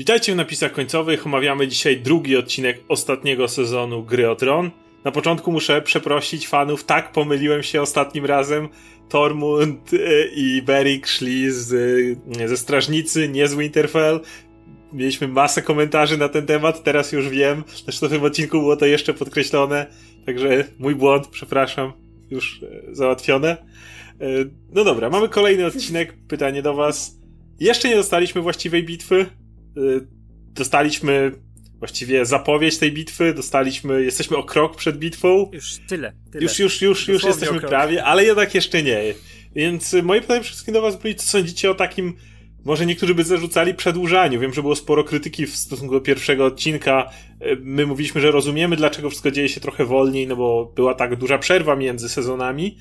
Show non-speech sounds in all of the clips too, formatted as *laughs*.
Witajcie w napisach końcowych. Omawiamy dzisiaj drugi odcinek ostatniego sezonu Gry o Tron. Na początku muszę przeprosić fanów, tak pomyliłem się ostatnim razem. Tormund e, i Beric szli z, e, ze strażnicy, nie z Winterfell. Mieliśmy masę komentarzy na ten temat, teraz już wiem. Zresztą w tym odcinku było to jeszcze podkreślone. Także mój błąd, przepraszam, już e, załatwione. No dobra, mamy kolejny odcinek. Pytanie do Was. Jeszcze nie dostaliśmy właściwej bitwy. Dostaliśmy właściwie zapowiedź tej bitwy, dostaliśmy, jesteśmy o krok przed bitwą. Już tyle. tyle. Już, już, już, już jesteśmy prawie, ale jednak jeszcze nie. Więc moje pytanie przede wszystkim do was byli, co sądzicie o takim, może niektórzy by zarzucali przedłużaniu. Wiem, że było sporo krytyki w stosunku do pierwszego odcinka. My mówiliśmy, że rozumiemy, dlaczego wszystko dzieje się trochę wolniej, no bo była tak duża przerwa między sezonami,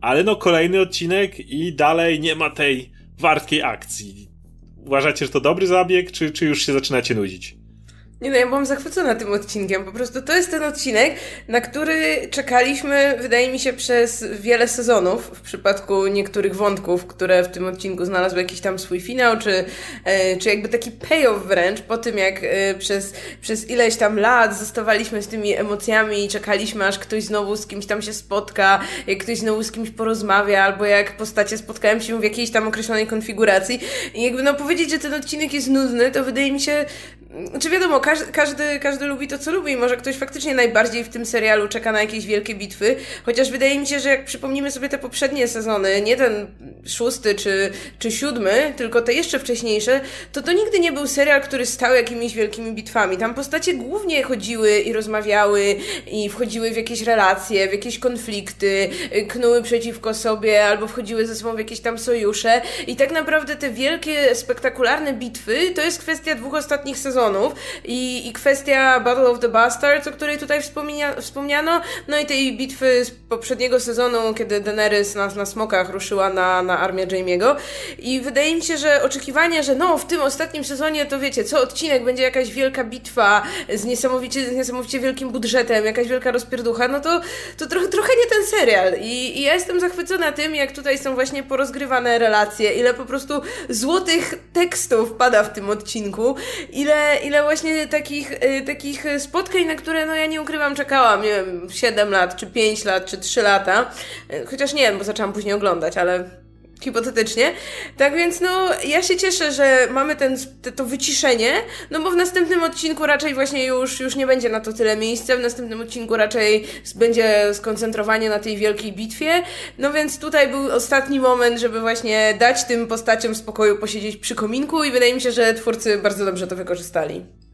ale no kolejny odcinek i dalej nie ma tej wartkiej akcji. Uważacie, że to dobry zabieg, czy, czy już się zaczynacie nudzić? Nie no, ja byłam zachwycona tym odcinkiem. Po prostu to jest ten odcinek, na który czekaliśmy, wydaje mi się, przez wiele sezonów, w przypadku niektórych wątków, które w tym odcinku znalazły jakiś tam swój finał, czy, e, czy jakby taki payoff wręcz, po tym jak e, przez, przez ileś tam lat zostawaliśmy z tymi emocjami i czekaliśmy, aż ktoś znowu z kimś tam się spotka, jak ktoś znowu z kimś porozmawia, albo jak postacie spotkają się w jakiejś tam określonej konfiguracji. I jakby no powiedzieć, że ten odcinek jest nudny, to wydaje mi się, czy wiadomo, każdy, każdy, każdy lubi to, co lubi. Może ktoś faktycznie najbardziej w tym serialu czeka na jakieś wielkie bitwy. Chociaż wydaje mi się, że jak przypomnimy sobie te poprzednie sezony, nie ten szósty czy, czy siódmy, tylko te jeszcze wcześniejsze, to to nigdy nie był serial, który stał jakimiś wielkimi bitwami. Tam postacie głównie chodziły i rozmawiały i wchodziły w jakieś relacje, w jakieś konflikty, knuły przeciwko sobie albo wchodziły ze sobą w jakieś tam sojusze. I tak naprawdę te wielkie, spektakularne bitwy to jest kwestia dwóch ostatnich sezonów. I i, kwestia Battle of the Bastards, o której tutaj wspomniano, no i tej bitwy z poprzedniego sezonu, kiedy Daenerys na, na smokach ruszyła na, na armię Jaimiego. I wydaje mi się, że oczekiwanie, że no w tym ostatnim sezonie to wiecie, co odcinek będzie jakaś wielka bitwa z niesamowicie, z niesamowicie wielkim budżetem, jakaś wielka rozpierducha, no to, to trochę, trochę nie ten serial. I, I ja jestem zachwycona tym, jak tutaj są właśnie porozgrywane relacje, ile po prostu złotych tekstów pada w tym odcinku, ile, ile właśnie takich, y, takich spotkań, na które, no ja nie ukrywam, czekałam, nie wiem, 7 lat, czy 5 lat, czy 3 lata. Y, chociaż nie wiem, bo zaczęłam później oglądać, ale hipotetycznie. Tak więc, no, ja się cieszę, że mamy ten, to wyciszenie, no bo w następnym odcinku raczej właśnie już, już nie będzie na to tyle miejsca, w następnym odcinku raczej będzie skoncentrowanie na tej wielkiej bitwie, no więc tutaj był ostatni moment, żeby właśnie dać tym postaciom spokoju posiedzieć przy kominku i wydaje mi się, że twórcy bardzo dobrze to wykorzystali.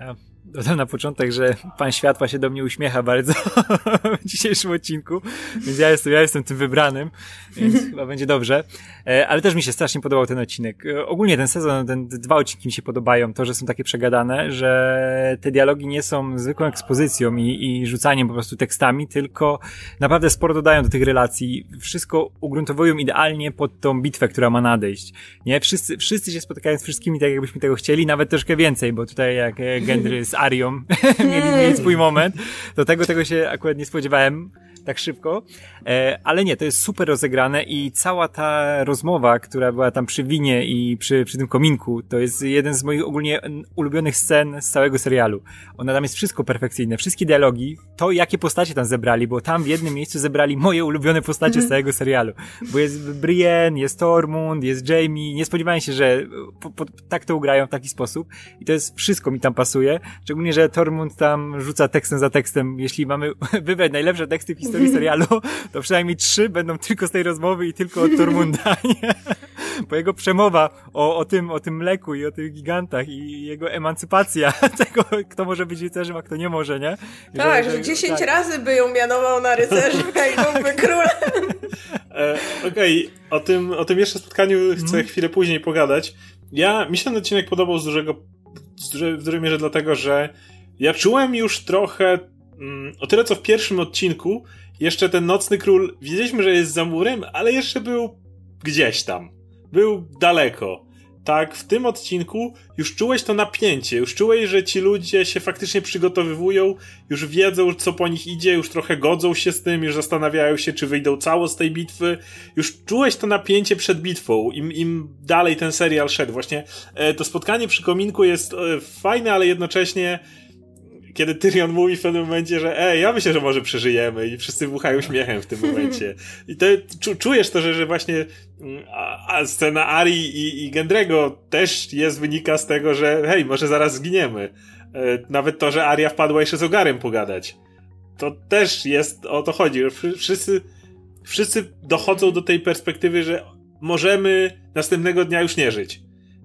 Yeah. Dodam na początek, że pan światła się do mnie uśmiecha bardzo *laughs* w dzisiejszym odcinku, więc ja jestem, ja jestem tym wybranym, więc *laughs* chyba będzie dobrze. E, ale też mi się strasznie podobał ten odcinek. E, ogólnie ten sezon, ten dwa odcinki mi się podobają, to, że są takie przegadane, że te dialogi nie są zwykłą ekspozycją i, i rzucaniem po prostu tekstami, tylko naprawdę sporo dodają do tych relacji. Wszystko ugruntowują idealnie pod tą bitwę, która ma nadejść. Nie? Wszyscy, wszyscy się spotykają z wszystkimi tak, jakbyśmy tego chcieli, nawet troszkę więcej, bo tutaj jak Gendry z *laughs* Arią *laughs* mieli, mieli swój moment. Do tego tego się akurat nie spodziewałem tak szybko. E, ale nie, to jest super rozegrane i cała ta rozmowa, która była tam przy winie i przy, przy tym kominku, to jest jeden z moich ogólnie ulubionych scen z całego serialu. Ona tam jest wszystko perfekcyjne, wszystkie dialogi, to jakie postacie tam zebrali, bo tam w jednym miejscu zebrali moje ulubione postacie z całego serialu. Bo jest Brienne, jest Tormund, jest Jamie, nie spodziewałem się, że po, po, tak to ugrają w taki sposób i to jest wszystko mi tam pasuje, szczególnie, że Tormund tam rzuca tekstem za tekstem, jeśli mamy *laughs* wybrać najlepsze teksty w historii historii serialu, to przynajmniej trzy będą tylko z tej rozmowy i tylko od Tormunda, nie? *laughs* Bo jego przemowa o, o, tym, o tym mleku i o tych gigantach i jego emancypacja *laughs* tego, kto może być rycerzem, a kto nie może, nie? I tak, że, że dziesięć tak. razy by ją mianował na rycerza *laughs* i byłby tak. królem. E, Okej, okay. o, tym, o tym jeszcze spotkaniu chcę hmm. chwilę później pogadać. Ja, mi się ten odcinek podobał z dużego, z duże, w dużej mierze dlatego, że ja czułem już trochę mm, o tyle co w pierwszym odcinku, jeszcze ten Nocny Król, wiedzieliśmy, że jest za murem, ale jeszcze był gdzieś tam. Był daleko. tak w tym odcinku już czułeś to napięcie, już czułeś, że ci ludzie się faktycznie przygotowywują, już wiedzą, co po nich idzie, już trochę godzą się z tym, już zastanawiają się, czy wyjdą cało z tej bitwy. Już czułeś to napięcie przed bitwą, im, im dalej ten serial szedł. Właśnie e, to spotkanie przy kominku jest e, fajne, ale jednocześnie kiedy Tyrion mówi w pewnym momencie, że ej, ja myślę, że może przeżyjemy i wszyscy wybuchają śmiechem w tym *laughs* momencie. I to, czujesz to, że, że właśnie mm, a, a scena Ari i, i Gendrego też jest, wynika z tego, że hej, może zaraz zginiemy. E, nawet to, że Aria wpadła jeszcze z Ogarem pogadać. To też jest, o to chodzi. Wszyscy, wszyscy dochodzą do tej perspektywy, że możemy następnego dnia już nie żyć.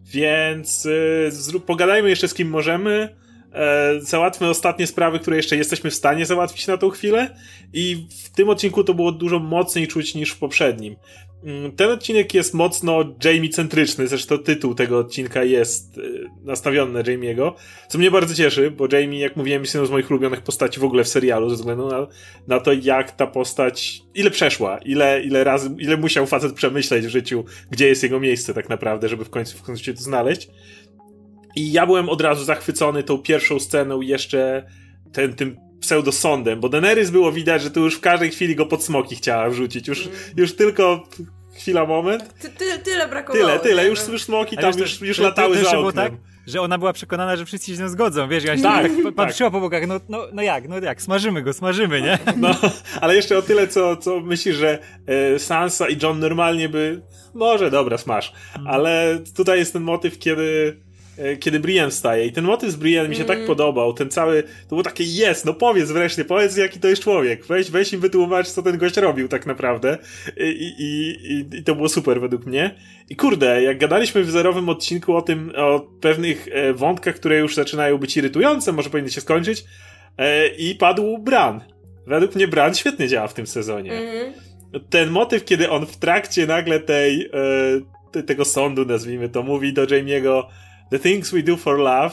Więc y, pogadajmy jeszcze z kim możemy, e, załatwmy ostatnie sprawy, które jeszcze jesteśmy w stanie załatwić na tą chwilę i w tym odcinku to było dużo mocniej czuć niż w poprzednim. Mm, ten odcinek jest mocno Jamie-centryczny, zresztą tytuł tego odcinka jest e, nastawiony na Jamie'ego, co mnie bardzo cieszy, bo Jamie, jak mówiłem, jest jedną z moich ulubionych postaci w ogóle w serialu, ze względu na, na to, jak ta postać, ile przeszła, ile, ile razy, ile musiał facet przemyśleć w życiu, gdzie jest jego miejsce tak naprawdę, żeby w końcu, w końcu się to znaleźć. I ja byłem od razu zachwycony tą pierwszą sceną jeszcze ten, tym pseudosądem, bo Daenerys było widać, że tu już w każdej chwili go pod smoki chciała wrzucić. Już, mm. już tylko chwila, moment. Ty, ty, tyle brakowało. Tyle, tyle. Już, już smoki tam już, już latały to, to, za oknem. tak, że ona była przekonana, że wszyscy się z nią zgodzą, wiesz, ja się tak, tak patrzyła po bokach, no, no, no jak, no jak, smażymy go, smażymy, nie? No, ale jeszcze o tyle, co, co myślisz, że e, Sansa i John normalnie by, może, dobra, smaż, mm. ale tutaj jest ten motyw, kiedy kiedy Brian wstaje. I ten motyw z Brian mi się mm. tak podobał. Ten cały, to było takie jest, no powiedz wreszcie, powiedz jaki to jest człowiek. Weź, weź im wytłumacz, co ten gość robił tak naprawdę. I, i, i, i to było super według mnie. I kurde, jak gadaliśmy w zerowym odcinku o tym, o pewnych e, wątkach, które już zaczynają być irytujące, może powinny się skończyć, e, i padł Bran. Według mnie Bran świetnie działa w tym sezonie. Mm. Ten motyw, kiedy on w trakcie nagle tej, tego sądu, nazwijmy to, mówi do Jamie'ego, The Things We Do For Love,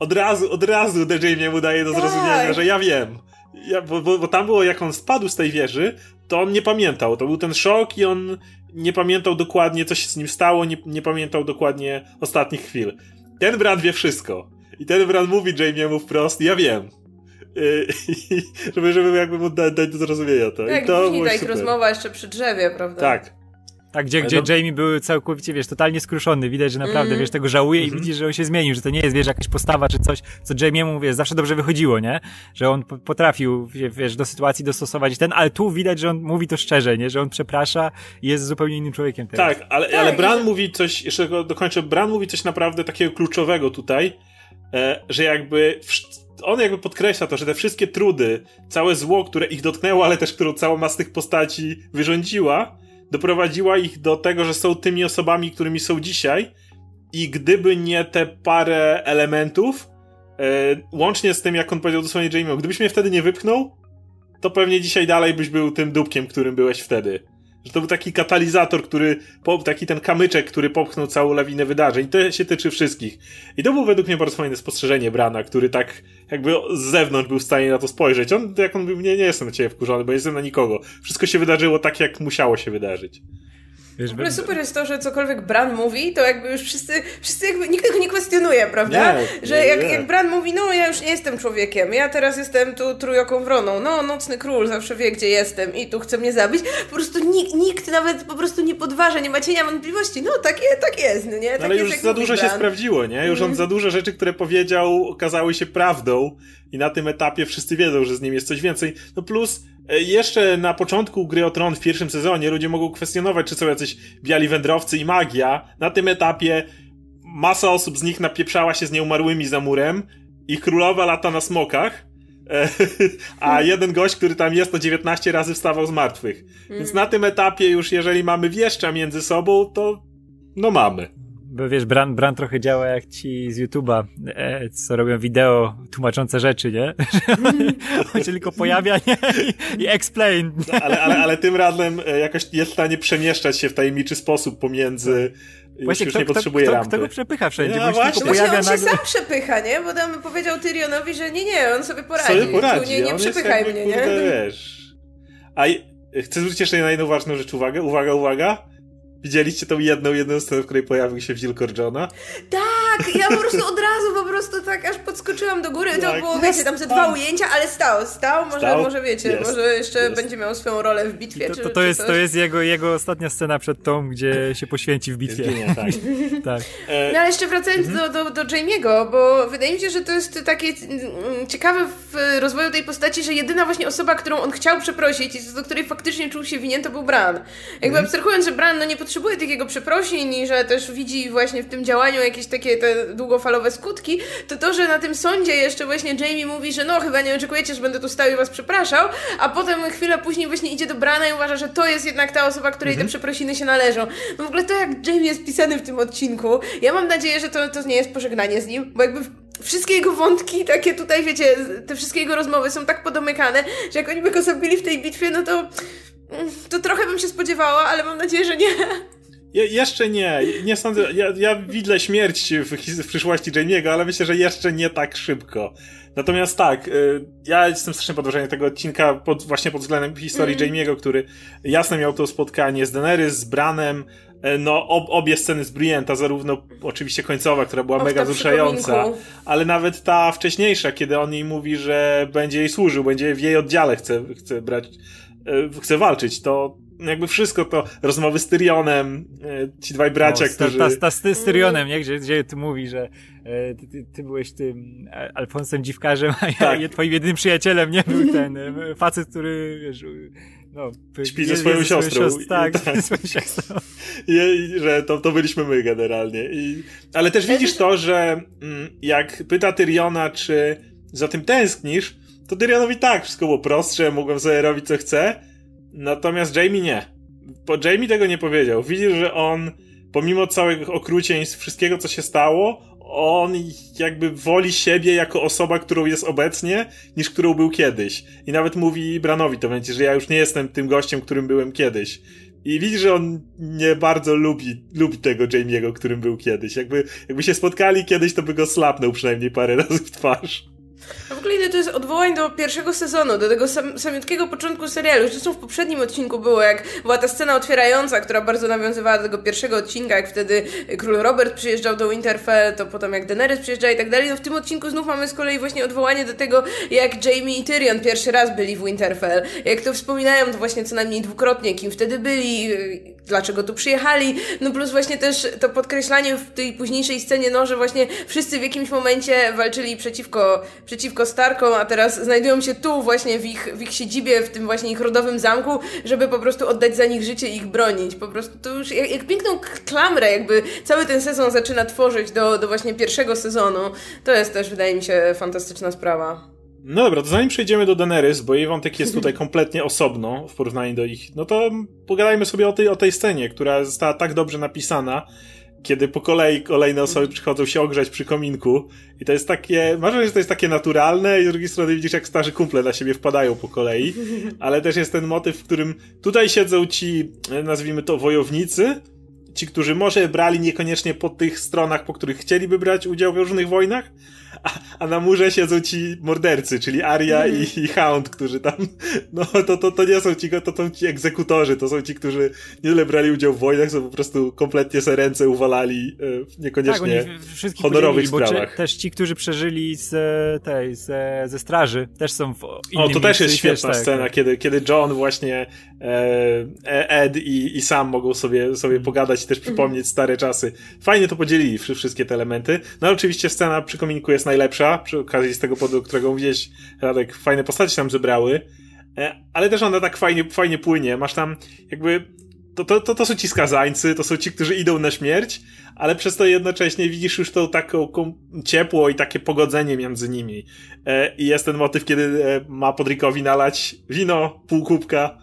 od razu, od razu DJ mu daje do tak. zrozumienia, że ja wiem. Ja, bo, bo, bo, tam było, jak on spadł z tej wieży, to on nie pamiętał. To był ten szok i on nie pamiętał dokładnie, co się z nim stało, nie, nie pamiętał dokładnie ostatnich chwil. Ten Brand wie wszystko. I ten Brand mówi Jamie'emu wprost, ja wiem. *laughs* żeby, żeby jakby mu dać, dać do zrozumienia to. Tak, I to później ta ich rozmowa jeszcze przy drzewie, prawda? Tak. Tak, gdzie, gdzie no. Jamie był całkowicie, wiesz, totalnie skruszony. Widać, że naprawdę, mm. wiesz, tego żałuje mm -hmm. i mhm. widzi, że on się zmienił, że to nie jest, wiesz, jakaś postawa czy coś, co Jamiemu, wiesz, zawsze dobrze wychodziło, nie? Że on potrafił, wiesz, do sytuacji dostosować ten, ale tu widać, że on mówi to szczerze, nie? Że on przeprasza i jest zupełnie innym człowiekiem teraz. Tak, ale, tak, ale Bran że... mówi coś, jeszcze go dokończę, Bran mówi coś naprawdę takiego kluczowego tutaj, e, że jakby on jakby podkreśla to, że te wszystkie trudy, całe zło, które ich dotknęło, ale też którą cała masa tych postaci wyrządziła, doprowadziła ich do tego, że są tymi osobami, którymi są dzisiaj. I gdyby nie te parę elementów, e, łącznie z tym, jak on powiedział dosłownie Jamie, gdybyś mnie wtedy nie wypchnął, to pewnie dzisiaj dalej byś był tym dupkiem, którym byłeś wtedy. Że to był taki katalizator, który, taki ten kamyczek, który popchnął całą lawinę wydarzeń. To się tyczy wszystkich. I to było według mnie bardzo fajne spostrzeżenie Brana, który tak jakby z zewnątrz był w stanie na to spojrzeć. On, jak on mówił, nie, nie jestem na ciebie wkurzony, bo nie jestem na nikogo. Wszystko się wydarzyło tak, jak musiało się wydarzyć. Wiesz, w ogóle super jest to, że cokolwiek Bran mówi, to jakby już wszyscy, wszyscy jakby, nikt tego nie kwestionuje, prawda? Nie, że nie, jak, nie. jak Bran mówi, no ja już nie jestem człowiekiem, ja teraz jestem tu trójoką wroną, no nocny król zawsze wie, gdzie jestem i tu chce mnie zabić, po prostu nikt, nikt nawet po prostu nie podważa, nie ma cienia wątpliwości, no tak, je, tak jest, no nie? Tak Ale jest, już za dużo Bran. się sprawdziło, nie? Już on mhm. za dużo rzeczy, które powiedział, okazały się prawdą i na tym etapie wszyscy wiedzą, że z nim jest coś więcej. No plus jeszcze na początku gry o Tron w pierwszym sezonie ludzie mogą kwestionować, czy są jacyś biali wędrowcy i magia. Na tym etapie masa osób z nich napieprzała się z nieumarłymi za murem i królowa lata na smokach. E, *laughs* a jeden gość, który tam jest, to 19 razy wstawał z martwych. Więc na tym etapie już, jeżeli mamy wieszcza między sobą, to no mamy bo wiesz, Bran, Bran trochę działa jak ci z YouTube'a, e, co robią wideo tłumaczące rzeczy, nie? *laughs* On się tylko pojawia nie? I, i explain. No, ale, ale, ale tym razem e, jakoś jest w stanie przemieszczać się w tajemniczy sposób pomiędzy już, właśnie, już kto, nie potrzebuje kto, rampy. Kto go przepycha wszędzie? No, właśnie. Tylko pojawia on się nagle... sam przepycha, nie? Bo tam powiedział Tyrionowi, że nie, nie, on sobie poradzi. Sobie poradzi. Nie, nie przepychaj mnie, kurde, nie? Wiesz. A chcę zwrócić jeszcze na jedną ważną rzecz uwagę. Uwaga, uwaga Widzieliście tą jedną, jedną scenę, w której pojawił się Wilkor Johna? Tak, ja po prostu od razu po prostu tak aż podskoczyłam do góry. To tak. było, wiecie, tam ze dwa ujęcia, ale stał, stał, może, stał? może wiecie, jest. może jeszcze jest. będzie miał swoją rolę w bitwie. To, to, to, to jest, to jest jego, jego ostatnia scena przed tą, gdzie się poświęci w bitwie. Zginie, tak. *laughs* tak. E, no ale jeszcze wracając mhm. do, do, do Jamie'ego, bo wydaje mi się, że to jest takie mm, ciekawe w rozwoju tej postaci, że jedyna właśnie osoba, którą on chciał przeprosić i do której faktycznie czuł się winien, to był Bran. Jakby mhm. abstrahując, że Bran no, nie potrzebuje takiego przeprosin i że też widzi właśnie w tym działaniu jakieś takie te długofalowe skutki, to to, że na tym sądzie jeszcze właśnie Jamie mówi, że no chyba nie oczekujecie, że będę tu stał i was przepraszał, a potem chwilę później właśnie idzie do Brana i uważa, że to jest jednak ta osoba, której mhm. te przeprosiny się należą. No w ogóle to jak Jamie jest pisany w tym odcinku, ja mam nadzieję, że to, to nie jest pożegnanie z nim, bo jakby wszystkie jego wątki, takie tutaj, wiecie, te wszystkie jego rozmowy są tak podomykane, że jak oni by go zabili w tej bitwie, no to to trochę bym się spodziewała, ale mam nadzieję, że nie. Je, jeszcze nie, nie sądzę. Ja, ja widzę śmierć w, w przyszłości Jamie'ego, ale myślę, że jeszcze nie tak szybko. Natomiast tak, y, ja jestem strasznie pod wrażeniem tego odcinka pod, właśnie pod względem historii mm. Jamie'ego, który jasne miał to spotkanie z Daenerys, z Branem, y, no ob, obie sceny z Brienta, zarówno oczywiście końcowa, która była mega wzruszająca, ale nawet ta wcześniejsza, kiedy on jej mówi, że będzie jej służył, będzie w jej oddziale chce, chce brać, y, chce walczyć, to jakby wszystko to, rozmowy z Tyrionem, e, ci dwaj bracia, o, którzy... Ta, ta, ta z Tyrionem, nie? Gdzie, gdzie ty mówi, że e, ty, ty, ty, byłeś tym Alfonsem Dziwkarzem, a ja, tak. twoim jedynym przyjacielem, nie? Był ten e, facet, który, wiesz, no, Śpi ze swoją siostrą. Siostr, tak, tak. *laughs* siostrą. I, że to, to byliśmy my generalnie. I, ale też widzisz to, że mm, jak pyta Tyriona, czy za tym tęsknisz, to Tyrionowi tak, wszystko było prostsze, mogłem sobie robić co chcę, Natomiast Jamie nie. Bo Jamie tego nie powiedział. Widzisz, że on, pomimo całych okrucieństw, wszystkiego co się stało, on jakby woli siebie jako osoba, którą jest obecnie, niż którą był kiedyś. I nawet mówi Branowi to będzie, że ja już nie jestem tym gościem, którym byłem kiedyś. I widzisz, że on nie bardzo lubi, lubi tego Jamie'ego, którym był kiedyś. Jakby, jakby się spotkali kiedyś, to by go slapnął przynajmniej parę *laughs* razy w twarz. A w ogóle ile to jest odwołań do pierwszego sezonu, do tego sam, samiutkiego początku serialu. Zresztą w poprzednim odcinku było, jak była ta scena otwierająca, która bardzo nawiązywała do tego pierwszego odcinka, jak wtedy król Robert przyjeżdżał do Winterfell, to potem jak Daenerys przyjeżdżała i tak dalej. No w tym odcinku znów mamy z kolei właśnie odwołanie do tego, jak Jamie i Tyrion pierwszy raz byli w Winterfell. Jak to wspominają, to właśnie co najmniej dwukrotnie, kim wtedy byli, dlaczego tu przyjechali. No plus właśnie też to podkreślanie w tej późniejszej scenie, no, że właśnie wszyscy w jakimś momencie walczyli przeciwko, przeciwko Starkom, a teraz znajdują się tu właśnie w ich, w ich siedzibie, w tym właśnie ich rodowym zamku, żeby po prostu oddać za nich życie i ich bronić. Po prostu to już jak, jak piękną klamrę jakby cały ten sezon zaczyna tworzyć do, do właśnie pierwszego sezonu. To jest też wydaje mi się fantastyczna sprawa. No dobra, to zanim przejdziemy do Daenerys, bo jej wątek jest tutaj kompletnie osobno w porównaniu do ich, no to pogadajmy sobie o tej, o tej scenie, która została tak dobrze napisana, kiedy po kolei kolejne osoby przychodzą się ogrzać przy kominku i to jest takie, masz że to jest takie naturalne i z drugiej strony widzisz jak starzy kumple na siebie wpadają po kolei, ale też jest ten motyw, w którym tutaj siedzą ci, nazwijmy to wojownicy, ci, którzy może brali niekoniecznie po tych stronach, po których chcieliby brać udział w różnych wojnach, a, a na murze siedzą ci mordercy, czyli Aria i, i Hound, którzy tam, no to, to, to nie są ci, to są ci egzekutorzy, to są ci, którzy nie tyle brali udział w wojnach, co po prostu kompletnie se ręce uwalali e, niekoniecznie tak, honorowych sprawach. Czy, też ci, którzy przeżyli z tej, z, ze straży, też są w innym O, to też jest świetna też, scena, tak. kiedy, kiedy John właśnie e, Ed i, i Sam mogą sobie, sobie pogadać i też przypomnieć stare czasy. Fajnie to podzielili wszystkie te elementy. No oczywiście scena przy kominku jest najlepsza, przy okazji z tego powodu, którego mówiłeś, Radek, fajne postacie tam zebrały, e, ale też ona tak fajnie, fajnie płynie. Masz tam jakby to, to, to, to są ci skazańcy, to są ci, którzy idą na śmierć, ale przez to jednocześnie widzisz już tą taką ciepło i takie pogodzenie między nimi. E, I jest ten motyw, kiedy e, ma Podrikowi nalać wino, pół kubka,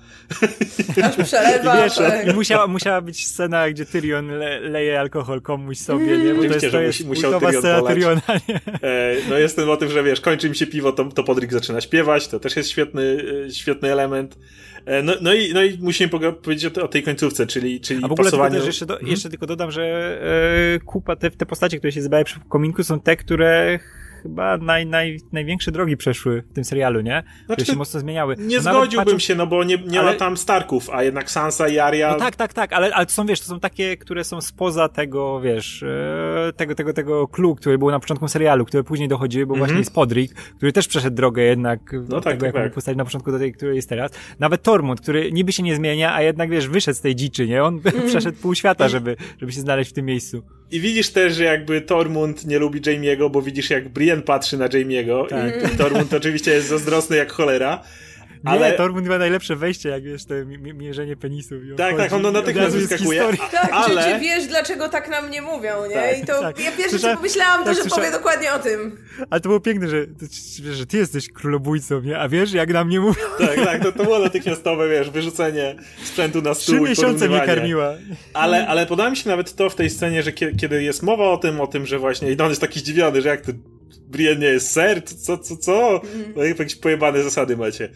Aż przelewa. *laughs* I, tak. I musiała, musiała być scena, gdzie Tyrion le, leje alkohol komuś sobie, nie? Bo to jest, to jest musiał Tyrion scena Tyriona, nie? E, no jest ten motyw, że wiesz, kończy mi się piwo, to, to Podrick zaczyna śpiewać, to też jest świetny, e, świetny element. E, no, no, i, no i musimy powiedzieć o, tej końcówce, czyli, czyli A w ogóle pasowaniu... też jeszcze, do, hmm? jeszcze tylko dodam, że kupa, te, te postacie, które się zebrały przy kominku są te, które chyba naj, naj, największe drogi przeszły w tym serialu, nie? Znaczy, Które się mocno zmieniały. Nie no zgodziłbym patrząc... się, no bo nie, nie ale... ma tam Starków, a jednak Sansa i Arya... No tak, tak, tak, ale, ale to są, wiesz, to są takie, które są spoza tego, wiesz, e, tego, tego, tego clue, który był na początku serialu, które później dochodziły, bo mm -hmm. właśnie jest Podrick, który też przeszedł drogę jednak no tak, tego, tak, jaką tak. na początku do tej, której jest teraz. Nawet Tormund, który niby się nie zmienia, a jednak, wiesz, wyszedł z tej dziczy, nie? On *laughs* mm. przeszedł pół świata, żeby, żeby się znaleźć w tym miejscu. I widzisz też, że jakby Tormund nie lubi Jamie'ego, bo widzisz jak Brienne patrzy na Jamie'ego tak. i *laughs* Tormund oczywiście jest zazdrosny jak cholera. Ale... Nie, Tormund ma najlepsze wejście, jak wiesz, to mierzenie penisów. Tak, tak, on natychmiast wyskakuje. Tak, ale... czy, czy wiesz, dlaczego tak na mnie mówią, nie? Tak, I to tak. ja pierwsze, co pomyślałam, tak, to, że powie dokładnie o tym. Ale to było piękne, że, że ty jesteś królobójcą, nie? A wiesz, jak na mnie mówią. Tak, tak, to, to było natychmiastowe, wiesz, wyrzucenie sprzętu na stół Trzy miesiące mnie karmiła. Ale, ale podoba mi się nawet to w tej scenie, że kiedy jest mowa o tym, o tym, że właśnie, i on jest taki zdziwiony, że jak to Brienne nie jest ser, co, co, co? No jakieś pojebane zasady macie.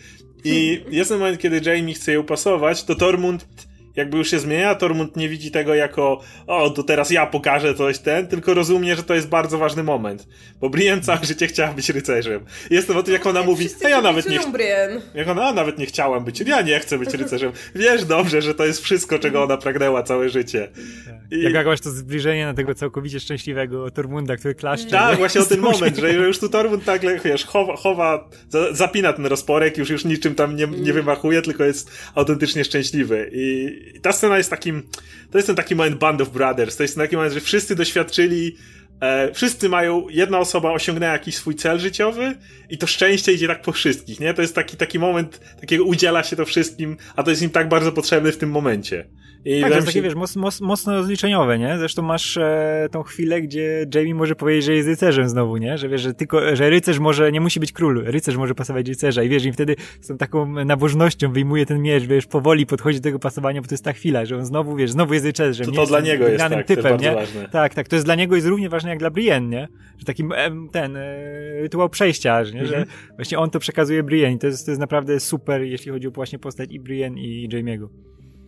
I *laughs* jest ten moment, kiedy Jamie chce ją pasować, to Tormund jakby już się zmienia, Tormund nie widzi tego jako o, to teraz ja pokażę coś ten, tylko rozumie, że to jest bardzo ważny moment. Bo Brienne całe *laughs* życie chciała być rycerzem. Jestem o tym, jak ona no, mówi, a ja nawet nie... Jak ona, a nawet nie chciałam być, ja nie chcę być *laughs* rycerzem. Wiesz dobrze, że to jest wszystko, czego ona pragnęła całe życie. I... Jak jakieś to zbliżenie na tego całkowicie szczęśliwego Tormunda, który klaszcze. Tak, właśnie o *laughs* ten moment, że już tu Tormund tak, wiesz, chowa, chowa zapina ten rozporek, już już niczym tam nie, nie wymachuje, tylko jest autentycznie szczęśliwy. I ta scena jest takim, to jest ten taki moment Band of Brothers, to jest ten taki moment, że wszyscy doświadczyli E, wszyscy mają, jedna osoba osiągnęła jakiś swój cel życiowy i to szczęście idzie tak po wszystkich, nie? To jest taki, taki moment, takiego udziela się to wszystkim, a to jest im tak bardzo potrzebne w tym momencie. I tak, to jest takie, wiesz, moc, moc, mocno rozliczeniowe, nie? Zresztą masz e, tą chwilę, gdzie Jamie może powiedzieć, że jest rycerzem znowu, nie? Że wiesz, że tylko, że rycerz może, nie musi być król, rycerz może pasować rycerza i wiesz, i wtedy z tą taką nabożnością wyjmuje ten miecz, wiesz, powoli podchodzi do tego pasowania, bo to jest ta chwila, że on znowu, wiesz, znowu jest rycerzem. To, to dla niego jest, tak, typem, to jest nie? ważne. Tak, tak, to jest dla niego jest równie ważne jak dla Brienne, nie? Że taki ten e, rytuał przejścia, nie? Mhm. że właśnie on to przekazuje Brienne to jest, to jest naprawdę super, jeśli chodzi o właśnie postać i Brienne i Jamie'ego.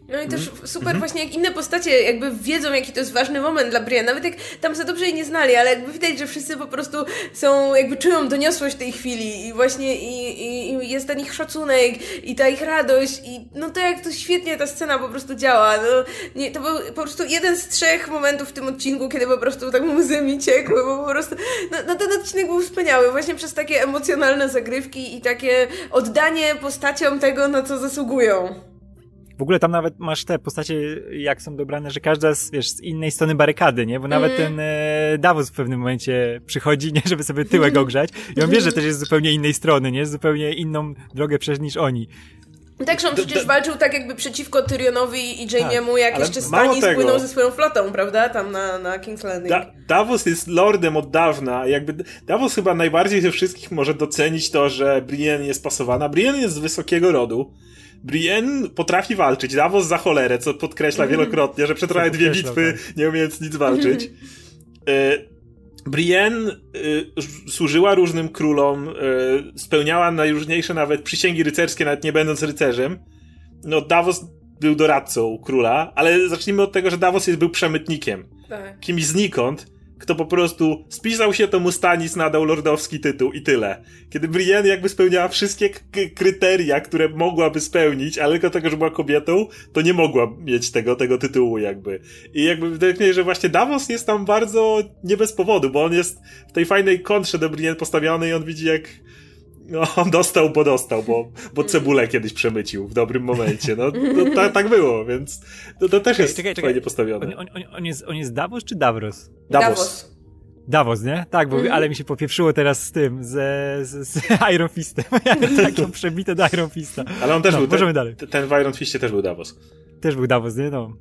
No i też mhm. super mm-hmm. właśnie jak inne postacie jakby wiedzą, jaki to jest ważny moment dla Brienne. Nawet jak tam za dobrze jej nie znali, ale jakby widać, że wszyscy po prostu są, jakby czują doniosłość tej chwili i właśnie i, i, i jest ten ich szacunek i ta ich radość i no to jak to świetnie ta scena po prostu działa. No, nie, to był po prostu jeden z trzech momentów w tym odcinku, kiedy po prostu tak łzy mi ciekły, bo po prostu no, no ten odcinek był wspaniały właśnie przez takie emocjonalne zagrywki i takie oddanie postaciom tego, na co zasługują. W ogóle tam nawet masz te postacie, jak są dobrane, że każda z, wiesz, z innej strony barykady, nie? Bo nawet mm. ten e, Davos w pewnym momencie przychodzi, nie? *laughs* Żeby sobie tyłek ogrzać. I on wie, że też jest z zupełnie innej strony, nie? Zupełnie inną drogę przejść niż oni. Tak, że on przecież walczył tak jakby przeciwko Tyrionowi i Jaime'emu, tak, jak jeszcze Stani spłynął ze swoją flotą, prawda? Tam na, na King's Landing. Da Davos jest lordem od dawna. Jakby Davos chyba najbardziej ze wszystkich może docenić to, że Brienne jest pasowana. Brienne jest z wysokiego rodu. Brienne potrafi walczyć. Davos za cholerę, co podkreśla mm. wielokrotnie, że przetrwała dwie bitwy, tak. nie umiejąc nic walczyć. E, Brienne y, służyła różnym królom, y, spełniała najróżniejsze nawet przysięgi rycerskie, nawet nie będąc rycerzem. No, Davos był doradcą króla, ale zacznijmy od tego, że Davos jest, był przemytnikiem. Tak. Kimś znikąd kto po prostu spisał się, to mu Stanis nadał lordowski tytuł i tyle. Kiedy Brienne jakby spełniała wszystkie kryteria, które mogłaby spełnić, ale tylko tego, że była kobietą, to nie mogła mieć tego, tego tytułu jakby. I jakby wydaje mi że właśnie Davos jest tam bardzo nie bez powodu, bo on jest w tej fajnej kontrze do Brienne postawiony i on widzi jak no, on *laughs* dostał, bo dostał, bo, bo cebulę kiedyś przemycił w dobrym momencie. No, no tak, tak było, więc to, to też jest czekaj, czekaj. fajnie postawione. On, on, on, jest, on jest Davos czy Davros? Davos. Davos, nie? Tak, bo, mm. ale mi się popieprzyło teraz z tym, z, z, z *laughs* Iron Fistem. *laughs* Ja tak przebite do Iron Fista. Ale on też no, był, możemy ten, dalej. ten w Iron Fistie też był Davos. Też był Davos, nie? No.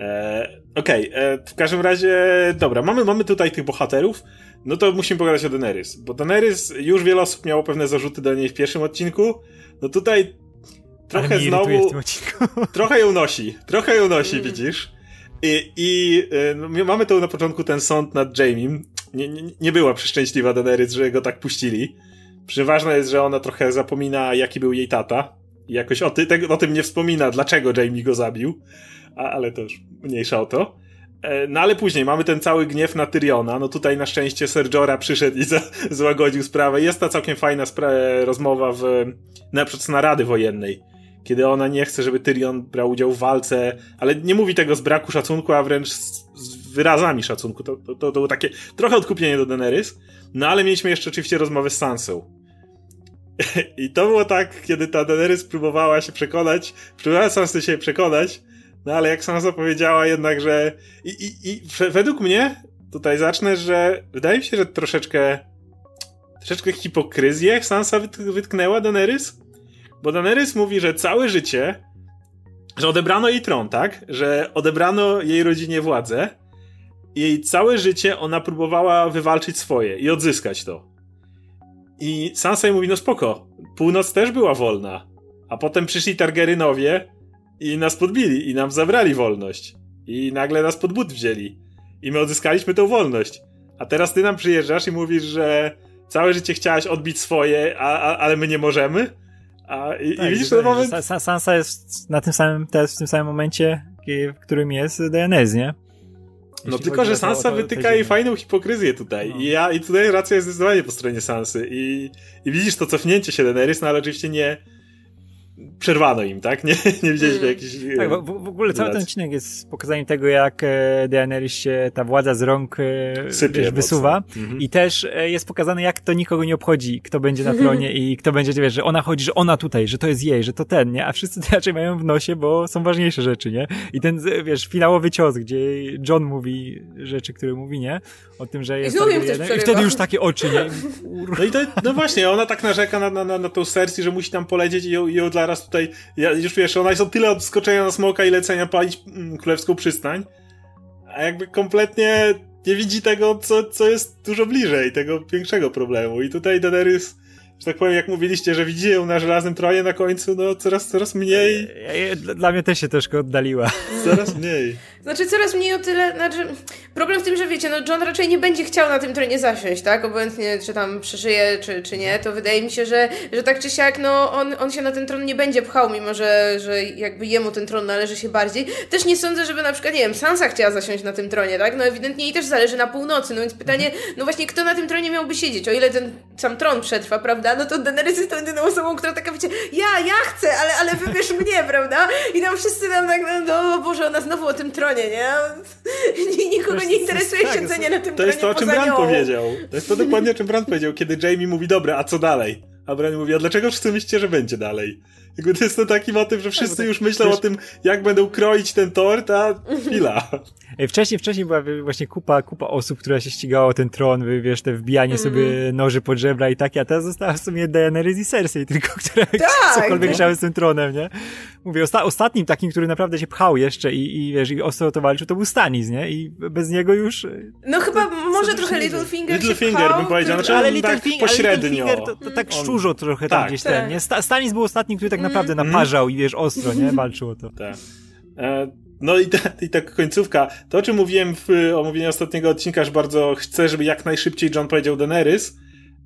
E, Okej, okay, e, w każdym razie, dobra, mamy, mamy tutaj tych bohaterów, no to musimy pogadać o Daenerys, bo Daenerys, już wiele osób miało pewne zarzuty do niej w pierwszym odcinku, no tutaj trochę znowu, *laughs* trochę ją nosi, trochę ją nosi, mm. widzisz? I, i no, mamy tu na początku ten sąd nad Jamiem, nie, nie, nie była przeszczęśliwa Daenerys, że go tak puścili. Przeważne jest, że ona trochę zapomina, jaki był jej tata. I jakoś o, ty, te, o tym nie wspomina, dlaczego Jamie go zabił. A, ale to już mniejsza o to. E, no ale później mamy ten cały gniew na Tyriona. No tutaj na szczęście Ser przyszedł i *laughs* złagodził sprawę. Jest ta całkiem fajna rozmowa w, na przykład Wojennej. Kiedy ona nie chce, żeby Tyrion brał udział w walce, ale nie mówi tego z braku szacunku, a wręcz z, z wyrazami szacunku. To, to, to, to było takie trochę odkupienie do Daenerys. No ale mieliśmy jeszcze oczywiście rozmowę z Sansą. *laughs* I to było tak, kiedy ta Daenerys próbowała się przekonać, próbowała Sansa się przekonać, no ale jak Sansa powiedziała jednak, że... I, i, i według mnie, tutaj zacznę, że wydaje mi się, że troszeczkę troszeczkę hipokryzję Sansa wytknęła Daenerys. Bo Daenerys mówi, że całe życie, że odebrano jej tron, tak? Że odebrano jej rodzinie władzę. Jej całe życie ona próbowała wywalczyć swoje i odzyskać to. I Sansa jej mówi, no spoko, północ też była wolna. A potem przyszli Targaryenowie i nas podbili i nam zabrali wolność. I nagle nas pod but wzięli. I my odzyskaliśmy tą wolność. A teraz ty nam przyjeżdżasz i mówisz, że całe życie chciałaś odbić swoje, a, a ale my nie możemy? A, i, tak, i widzisz ten moment... Sansa jest na tym samym, teraz w tym samym momencie, w którym jest Daenerys, nie? No tylko, że Sansa wytyka jej fajną hipokryzję tutaj. No. I ja, i tutaj racja jest zdecydowanie po stronie Sansy. I, i widzisz to cofnięcie się Daenerys, no ale oczywiście nie, przerwano im, tak? Nie, *laughs* nie widzieliśmy mm. jakichś... Tak, w, w ogóle cały ten odcinek jest pokazaniem tego, jak e, Daenerys się ta władza z rąk e, Sypie wiesz, wysuwa mhm. i też e, jest pokazane, jak to nikogo nie obchodzi, kto będzie na tronie i *laughs* kto będzie, wiesz, że ona chodzi, że ona tutaj, że to jest jej, że to ten, nie? A wszyscy to *laughs* raczej mają w nosie, bo są ważniejsze rzeczy, nie? I ten, wiesz, finałowy cios, gdzie John mówi rzeczy, które mówi, nie? O tym, że jest... I, I wtedy już takie oczy, nie? *laughs* No i to, no właśnie, ona tak narzeka na, na, na, na tą Cersei, że musi tam polecieć i ją, i ją dla zaraz tutaj, ja, już wiesz, ona jest o tyle od skoczenia na smoka i lecenia palić mm, królewską przystań, a jakby kompletnie nie widzi tego, co, co jest dużo bliżej, tego większego problemu. I tutaj Daenerys że tak powiem, jak mówiliście, że widzicie ją na żelaznym tronie na końcu, no coraz, coraz mniej. Dla mnie też się troszkę oddaliła. Coraz mniej. Znaczy coraz mniej o tyle, znaczy problem w tym, że wiecie, no John raczej nie będzie chciał na tym tronie zasiąść, tak? Obojętnie czy tam przeżyje, czy, czy nie, to wydaje mi się, że, że tak czy siak, no on, on się na ten tron nie będzie pchał, mimo że, że jakby jemu ten tron należy się bardziej. Też nie sądzę, żeby na przykład, nie wiem, Sansa chciała zasiąść na tym tronie, tak? No ewidentnie jej też zależy na północy, no więc pytanie, no właśnie kto na tym tronie miałby siedzieć, o ile ten sam tron przetrwa, prawda? No to Daenerys jest tą jedyną osobą, która taka wiecie, ja, ja chcę, ale, ale wybierz mnie, *laughs* prawda? I tam wszyscy nam tak, no Boże, ona znowu o tym tronie, nie? *laughs* Nikogo nie interesuje tak, siedzenie na tym to tronie To jest to, o czym Bran powiedział. To jest to dokładnie, o czym Bran powiedział, kiedy Jamie mówi, dobra, a co dalej? A Bran mówi, a dlaczego wszyscy myślicie, że będzie dalej? Jakby to jest to taki motyw, że wszyscy tak, już myślą wiesz, o tym, jak będą kroić ten tort, a chwila. *laughs* Wcześniej, wcześniej była właśnie kupa, kupa osób, która się ścigała o ten tron, wiesz, te wbijanie mm. sobie noży pod żebra i takie, a teraz została w sumie Daenerys i Cersei tylko, *laughs* które tak, cokolwiek chciały z tym tronem, nie? Mówię, osta ostatnim takim, który naprawdę się pchał jeszcze i, i wiesz, i ostro to walczył, to był Stanis, nie? I bez niego już... No chyba może trochę Littlefinger Littlefinger bym powiedział, znaczy ale Littlefinger, tak pośrednio. Ale to, to, tak szczurzo trochę tam tak. gdzieś ten, nie? Stanis był ostatnim, który tak naprawdę mm. naparzał i wiesz, ostro, nie? Walczył o to. Tak. E, no i ta, i ta końcówka. To, o czym mówiłem w omówieniu ostatniego odcinka, że bardzo chcę, żeby jak najszybciej John powiedział Daenerys.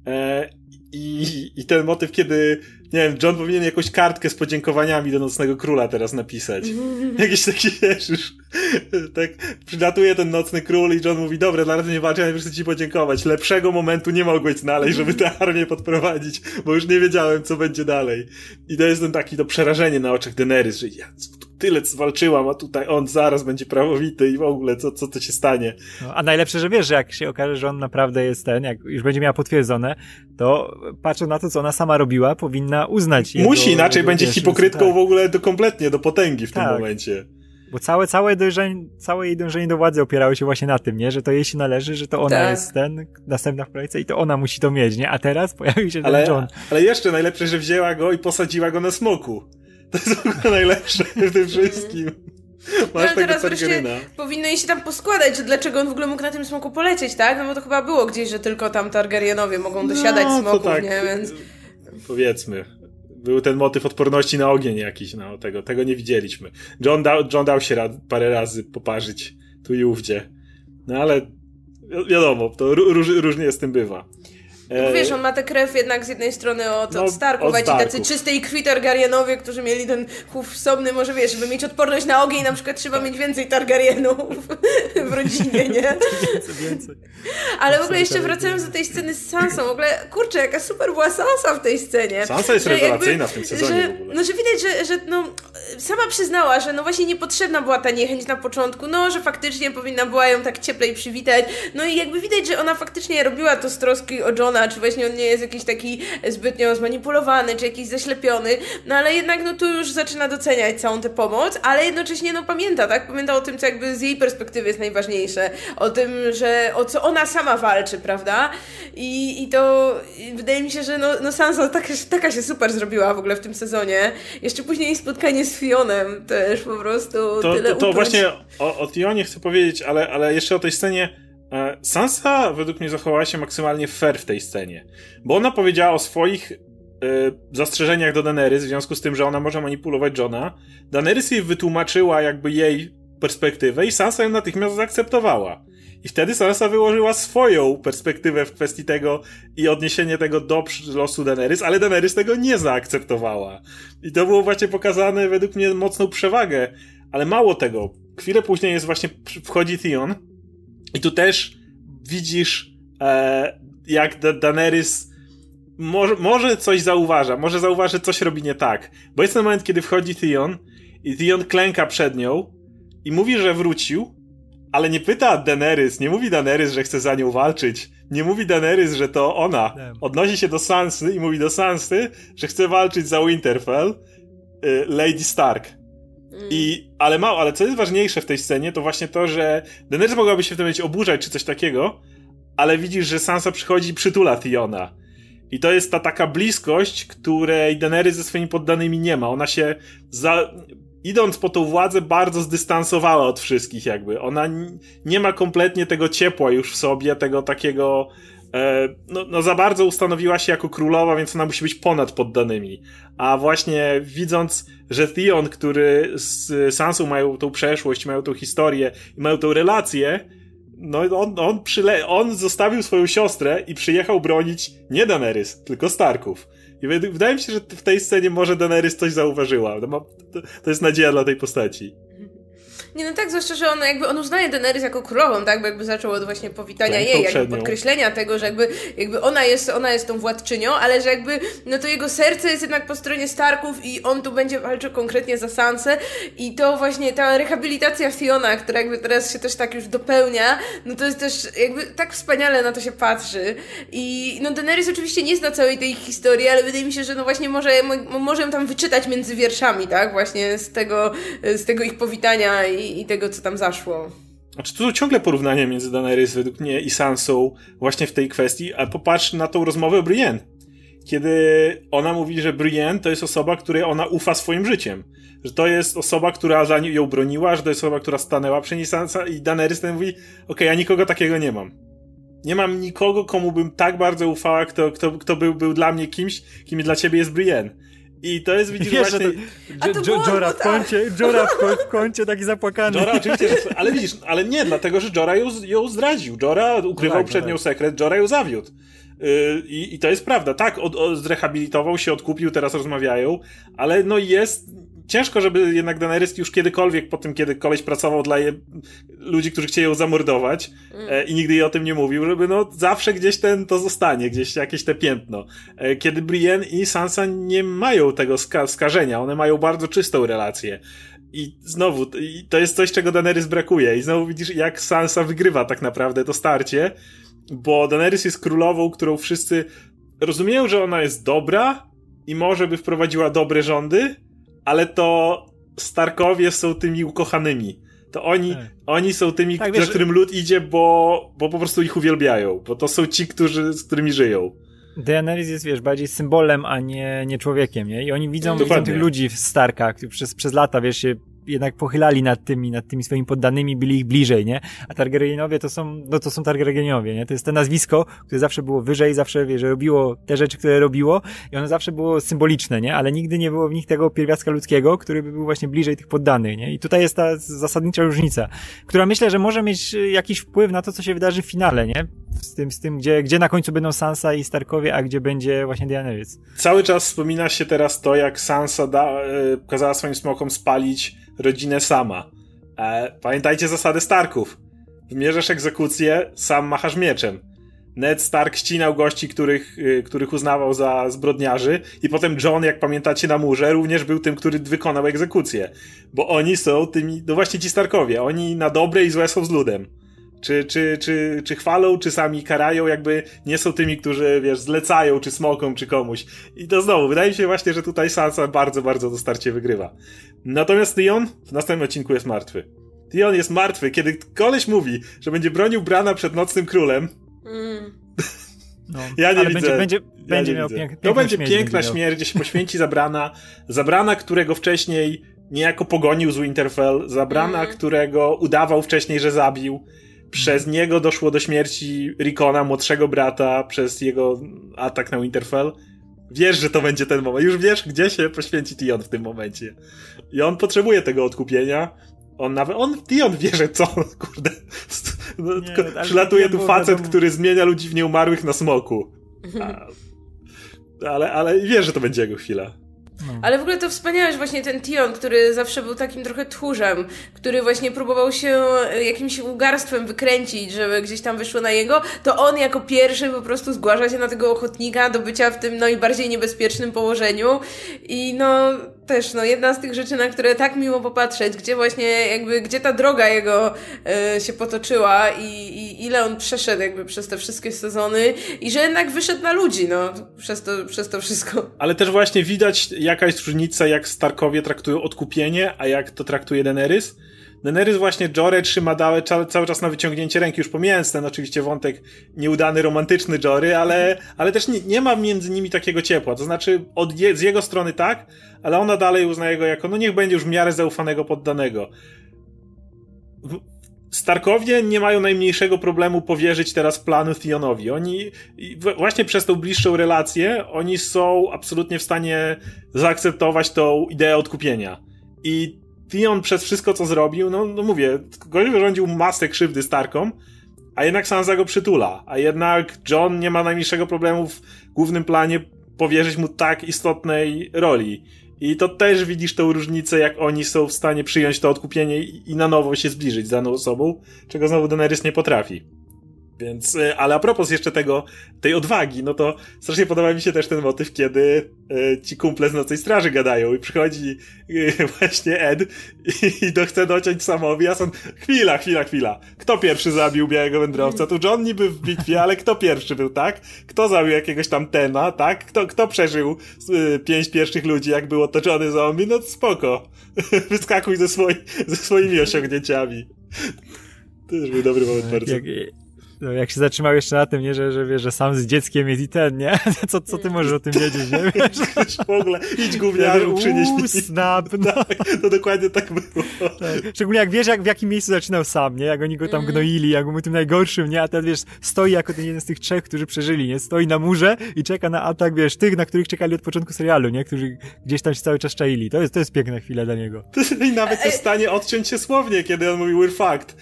E, i, I ten motyw, kiedy, nie wiem, John powinien jakąś kartkę z podziękowaniami do Nocnego Króla teraz napisać. Jakiś taki, wiesz, już, tak przylatuje ten Nocny Król i John mówi, dobra, dla razu nie walczę, ale chcę ci podziękować. Lepszego momentu nie mogłeś znaleźć, żeby tę armię podprowadzić, bo już nie wiedziałem, co będzie dalej. I to jest ten taki, to przerażenie na oczach Daenerys, że ja tyle walczyłam, a tutaj on zaraz będzie prawowity i w ogóle, co, co to się stanie. No, a najlepsze, że wiesz, że jak się okaże, że on naprawdę jest ten, jak już będzie miała potwierdzone, to patrząc na to, co ona sama robiła, powinna uznać. Jego, Musi, inaczej jego będzie hipokrytką tak. w ogóle do kompletnie, do potęgi w tak. tym momencie. Bo całe, całe, dojrzenie, całe jej dążenie do władzy opierało się właśnie na tym, nie? Że to jej się należy, że to ona tak. jest ten, następna w kolejce i to ona musi to mieć, nie? A teraz pojawił się ale, ten John. Ale jeszcze najlepsze, że wzięła go i posadziła go na smoku. To jest najlepsze w tym wszystkim. Masz no, teraz wreszcie powinno jej się tam poskładać, że dlaczego on w ogóle mógł na tym smoku polecieć, tak? No bo to chyba było gdzieś, że tylko tam Targaryenowie mogą dosiadać no, smoków, tak, nie? Więc... Powiedzmy. Był ten motyw odporności na ogień jakiś, no tego, tego nie widzieliśmy. John dał, John dał się rad, parę razy poparzyć tu i ówdzie. No ale wiadomo, to róż, różnie z tym bywa. No, wiesz, on ma tę krew jednak z jednej strony od, no, od Starków, od a ci tacy czystej krwi Targaryenowie, którzy mieli ten chów wsobny, może wiesz, żeby mieć odporność na ogień, na przykład trzeba mieć więcej Targaryenów *laughs* w rodzinie, nie? *laughs* Więcej, więcej. Ale w ogóle jeszcze wracając do tej sceny z Sansą, w ogóle, kurczę, jaka super była Sansa w tej scenie. Sansa jest rewelacyjna w tym sezonie że, No, że widać, że, że no, sama przyznała, że no właśnie niepotrzebna była ta niechęć na początku, no, że faktycznie powinna była ją tak cieplej przywitać, no i jakby widać, że ona faktycznie robiła to z troski o Johna, czy właśnie on nie jest jakiś taki zbytnio zmanipulowany, czy jakiś zaślepiony, no ale jednak no tu już zaczyna doceniać całą tę pomoc, ale jednocześnie no pamięta, tak? Pamięta o tym, co jakby z jej perspektywy jest najważniejsze, o tym, że o co ona sama walczy, prawda? I, i to i wydaje mi się, że no, no Sansa taka, taka się super zrobiła w ogóle w tym sezonie. Jeszcze później spotkanie z Fionem też po prostu to, tyle To, to właśnie o, o Tionie chcę powiedzieć, ale, ale jeszcze o tej scenie Sansa według mnie zachowała się maksymalnie fair w tej scenie, bo ona powiedziała o swoich y, zastrzeżeniach do Daenerys w związku z tym, że ona może manipulować Johna. Daenerys jej wytłumaczyła jakby jej perspektywę i Sansa ją natychmiast zaakceptowała. I wtedy Sansa wyłożyła swoją perspektywę w kwestii tego i odniesienie tego do losu Daenerys, ale Daenerys tego nie zaakceptowała. I to było właśnie pokazane według mnie mocną przewagę. Ale mało tego, chwilę później jest właśnie, wchodzi Theon i tu też widzisz e, jak da Daenerys może, może coś zauważa, może zauważy, coś robi nie tak. Bo jest ten moment, kiedy wchodzi Theon i Theon klęka przed nią i mówi, że wrócił, ale nie pyta Daenerys, nie mówi Daenerys, że chce za nią walczyć. Nie mówi Daenerys, że to ona. Odnosi się do Sansy i mówi do Sansy, że chce walczyć za Winterfell, y, Lady Stark. Mm. I, ale mało, ale co jest ważniejsze w tej scenie, to właśnie to, że Daenerys mogłaby się w tym momencie oburzać czy coś takiego, ale widzisz, że Sansa przychodzi i przytula Theona. I to jest ta taka bliskość, której Daenerys ze swoimi poddanymi nie ma. Ona się za idąc po tą władzę, bardzo zdystansowała od wszystkich, jakby. Ona nie ma kompletnie tego ciepła już w sobie, tego takiego. E, no, no, za bardzo ustanowiła się jako królowa, więc ona musi być ponad poddanymi. A właśnie widząc, że Theon, który z Sansą mają tą przeszłość, mają tą historię i mają tą relację, no on, on, przyle- on zostawił swoją siostrę i przyjechał bronić nie Daenerys, tylko Starków. I wydaje mi się, że w tej scenie może Daenerys coś zauważyła. To, to jest nadzieja dla tej postaci. Nie, no tak, zwłaszcza, że on jakby on uznaje Daenerys jako królową, tak? Bo jakby zaczął od właśnie powitania jej, jakby podkreślenia tego, że jakby, jakby ona, jest, ona jest tą władczynią, ale że jakby, no to jego serce jest jednak po stronie Starków i on tu będzie walczył konkretnie za Sansę i to właśnie ta rehabilitacja Fiona, która jakby teraz się też tak już dopełnia, no to jest też jakby tak wspaniale na to się patrzy i no Daenerys oczywiście nie zna całej tej historii, ale wydaje mi się, że no właśnie może, może ją tam wyczytać między wierszami, tak? Właśnie z tego, z tego ich powitania i i, tego, co tam zaszło. Znaczy, tu ciągle porównanie między Daenerys według mnie i Sansą właśnie w tej kwestii, a popatrz na tą rozmowę o Brienne. Kiedy ona mówi, że Brienne to jest osoba, której ona ufa swoim życiem. Że to jest osoba, która za ją broniła, że to jest osoba, która stanęła przy niej Sansa i Daenerys ten mówi, okej, okay, ja nikogo takiego nie mam. Nie mam nikogo, komu bym tak bardzo ufała, kto, kto, kto był, był dla mnie kimś, kim dla ciebie jest Brienne. I to jest, widzisz, Wiesz, właśnie... To, to Jora w kącie, Jora w, kącie taki zapłakany. Jora oczywiście, że, ale widzisz, ale nie, dlatego, że Jora ją, ją zdradził. Jora ukrywał no tak, przed nią tak. sekret, Jora ją zawiódł. Yy, I, I to jest prawda. Tak, od, od, zrehabilitował się, odkupił, teraz rozmawiają, ale no jest ciężko, żeby jednak Daenerys już kiedykolwiek po tym, kiedy koleś pracował dla je, ludzi, którzy chcieli ją zamordować mm. e, i nigdy jej o tym nie mówił, żeby no zawsze gdzieś ten to zostanie, gdzieś jakieś te piętno. E, kiedy Brienne i Sansa nie mają tego ska skażenia, one mają bardzo czystą relację. I znowu, i to jest coś, czego Daenerys brakuje. I znowu widzisz, jak Sansa wygrywa tak naprawdę to starcie, bo Daenerys jest królową, którą wszyscy rozumieją, że ona jest dobra i może by wprowadziła dobre rządy, ale to Starkowie są tymi ukochanymi. To oni, tak. oni są tymi, tak, wiesz, za którym lud idzie, bo, bo po prostu ich uwielbiają. Bo to są ci, którzy, z którymi żyją. Daenerys jest, wiesz, bardziej symbolem, a nie, nie człowiekiem, nie? I oni widzą, widzą tych ludzi w Starkach, przez, przez lata, wiesz, się jednak pochylali nad tymi, nad tymi swoimi poddanymi, byli ich bliżej, nie? A Targaryenowie to są, no to są Targaryenowie, nie? To jest to nazwisko, które zawsze było wyżej, zawsze, wiesz, robiło te rzeczy, które robiło i ono zawsze było symboliczne, nie? Ale nigdy nie było w nich tego pierwiastka ludzkiego, który by był właśnie bliżej tych poddanych, nie? I tutaj jest ta zasadnicza różnica, która myślę, że może mieć jakiś wpływ na to, co się wydarzy w finale, nie? Z tym, z tym gdzie, gdzie na końcu będą Sansa i Starkowie, a gdzie będzie właśnie Daenerys. Cały czas wspomina się teraz to, jak Sansa da, y, kazała swoim smokom spalić rodzinę sama. E, pamiętajcie zasady Starków. Wymierzasz egzekucję, sam machasz mieczem. Ned Stark ścinał gości, których, y, których uznawał za zbrodniarzy i potem John, jak pamiętacie na murze, również był tym, który wykonał egzekucję. Bo oni są tymi, no właśnie ci Starkowie, oni na dobre i złe są z ludem. Czy, czy, czy, czy chwalą, czy sami karają, jakby nie są tymi, którzy, wiesz, zlecają, czy smoką, czy komuś. I to znowu, wydaje mi się właśnie, że tutaj Sansa bardzo, bardzo to starcie wygrywa. Natomiast Theon w następnym odcinku jest martwy. Theon jest martwy, kiedy koleś mówi, że będzie bronił Brana przed Nocnym Królem, Mm. no, *laughs* ja nie widzę. Będzie, będzie, ja będzie miał pięk, To będzie śmierć, piękna będzie śmierć, gdzie się poświęci Zabrana. Zabrana, którego wcześniej niejako pogonił z Winterfell. Zabrana, mm. którego udawał wcześniej, że zabił. Przez niego doszło do śmierci Rikona, młodszego brata, przez jego atak na Winterfell. Wiesz, że to będzie ten moment. Już wiesz, gdzie się poświęci Tion w tym momencie. I on potrzebuje tego odkupienia. On nawet, on, Tion wie, że co, *laughs* kurde. No, nie, przylatuje tu facet, który zmienia ludzi w nieumarłych na smoku. A, ale, ale wiesz, że to będzie jego chwila. No. Ale w ogóle to wspaniałe, że właśnie ten Tion, który zawsze był takim trochę tchórzem, który właśnie próbował się jakimś ugarstwem wykręcić, żeby gdzieś tam wyszło na jego, to on jako pierwszy po prostu zgłasza się na tego ochotnika do bycia w tym najbardziej niebezpiecznym położeniu i no też no, jedna z tych rzeczy, na które tak miło popatrzeć, gdzie właśnie jakby, gdzie ta droga jego y, się potoczyła i, i, ile on przeszedł jakby przez te wszystkie sezony i że jednak wyszedł na ludzi, no, przez to, przez to wszystko. Ale też właśnie widać jakaś różnica, jak Starkowie traktują odkupienie, a jak to traktuje Daenerys. Daenerys właśnie Jory trzyma dałe cały, czas na wyciągnięcie ręki, już pomijając ten oczywiście wątek nieudany, romantyczny Jory, ale, ale też nie, nie ma między nimi takiego ciepła. To znaczy od je, z jego strony tak, ale ona dalej uznaje go jako, no niech będzie już w miarę zaufanego poddanego. Starkowie nie mają najmniejszego problemu powierzyć teraz planu Theonowi. Oni, właśnie przez tą bliższą relację, oni są absolutnie w stanie zaakceptować tą ideę odkupienia. I Theon przez wszystko, co zrobił, no, no mówię, gość wyrządził masę krzywdy Starkom, a jednak Sansa go przytula. A jednak John nie ma najmniejszego problemu w głównym planie powierzyć mu tak istotnej roli. I to też widzisz tą różnicę, jak oni są w stanie przyjąć to odkupienie i na nowo się zbliżyć z daną osobą, czego znowu Daenerys nie potrafi. Więc, e, ale a propos jeszcze tego, tej odwagi, no to strasznie podoba mi się też ten motyw, kiedy e, ci kumple z Nocnej Straży gadają i przychodzi e, *laughs* właśnie Ed i, i do, chce dociąć Samowi, a są, chwila, chwila, chwila, kto pierwszy zabił Białego Wędrowca? Tu John niby w bitwie, ale kto pierwszy był, tak? Kto zabił jakiegoś tam Tena, tak? Kto, kto przeżył pięć pierwszych ludzi, jak był otoczony zombie? No spoko, *laughs* wyskakuj ze, swoi, ze swoimi osiągnięciami. To też był dobry moment bardzo. Jak, no, jak się zatrzymał jeszcze na tym, nie, że, że wiesz, że sam z dzieckiem jest i ten, nie? *laughs* Co, co ty możesz o tym wiedzieć, nie? *laughs* Wiesz, w ogóle, idź gówniarzu, przynieś mi. snap, no. *laughs* Tak, to dokładnie tak było. Tak. Szczególnie jak wiesz, jak, w jakim miejscu zaczynał sam, nie? Jak oni go tam mm. gnoili, jak był tym najgorszym, nie? A teraz, wiesz, stoi jako ten jeden z tych trzech, którzy przeżyli, nie? Stoi na murze i czeka na atak, wiesz, tych, na których czekali od początku serialu, nie? Którzy gdzieś tam się cały czas czaili. To jest, to jest piękna chwila dla niego. I nawet jest w stanie odciąć się słownie, kiedy on mówi we're fucked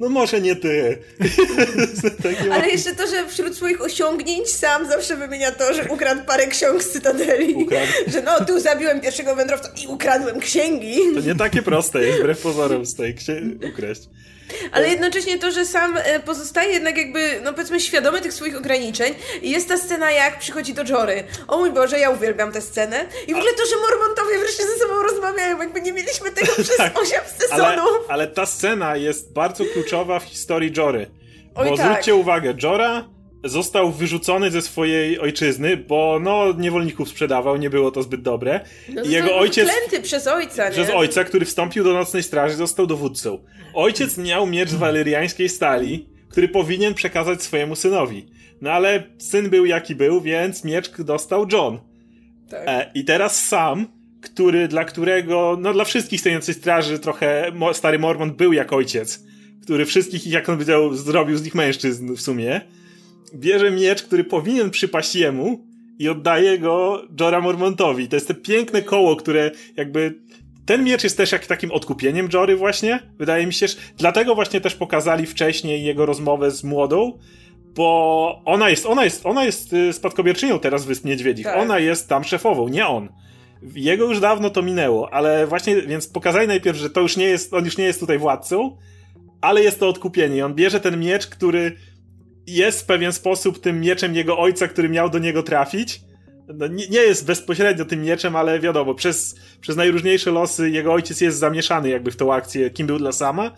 no może nie ty. *laughs* Ale jeszcze to, że wśród swoich osiągnięć sam zawsze wymienia to, że ukradł parę ksiąg z Cytadeli. Ukradł. *laughs* Że no, tu zabiłem pierwszego wędrowca i ukradłem księgi. To nie takie proste jest, wbrew pozorom z tej księgi ukraść. Ale jednocześnie to, że sam e, pozostaje jednak jakby, no powiedzmy, świadomy tych swoich ograniczeń. I jest ta scena, jak przychodzi do Jory. O mój Boże, ja uwielbiam tę scenę. I w ogóle to, że Mormontowie wreszcie ze sobą rozmawiają, jakby nie mieliśmy tego *laughs* przez tak, 8 sezonów. Ale, ale, ta scena jest bardzo kluczowa w historii Jory. Bo Oj, tak. zwróćcie uwagę, Jora został wyrzucony ze swojej ojczyzny, bo no niewolników sprzedawał, nie było to zbyt dobre. No I jego ojciec przez ojca, nie? Przez ojca, który wstąpił do nocnej straży, został dowódcą. Ojciec miał miecz z waleriańskiej stali, który powinien przekazać swojemu synowi. No ale syn był jaki był, więc miecz dostał John. Tak. E, I teraz sam, który, dla którego, no dla wszystkich stojących straży trochę stary Mormon był jak ojciec, który wszystkich, jak on powiedział, zrobił z nich mężczyzn w sumie bierze miecz, który powinien przypaść jemu i oddaje go Jora Mormontowi. To jest te piękne koło, które jakby... Ten miecz jest też jak takim odkupieniem Jory właśnie, wydaje mi się. Dlatego właśnie też pokazali wcześniej jego rozmowę z młodą, bo ona jest, ona jest, ona jest y, spadkobierczynią teraz Wysp Niedźwiedzich. Tak. Ona jest tam szefową, nie on. Jego już dawno to minęło, ale właśnie, więc pokazali najpierw, że to już nie jest, on już nie jest tutaj władcą, ale jest to odkupienie. On bierze ten miecz, który jest w pewien sposób tym mieczem jego ojca, który miał do niego trafić. No, nie, nie, jest bezpośrednio tym mieczem, ale wiadomo, przez, przez najróżniejsze losy jego ojciec jest zamieszany jakby w tą akcję, kim był dla sama.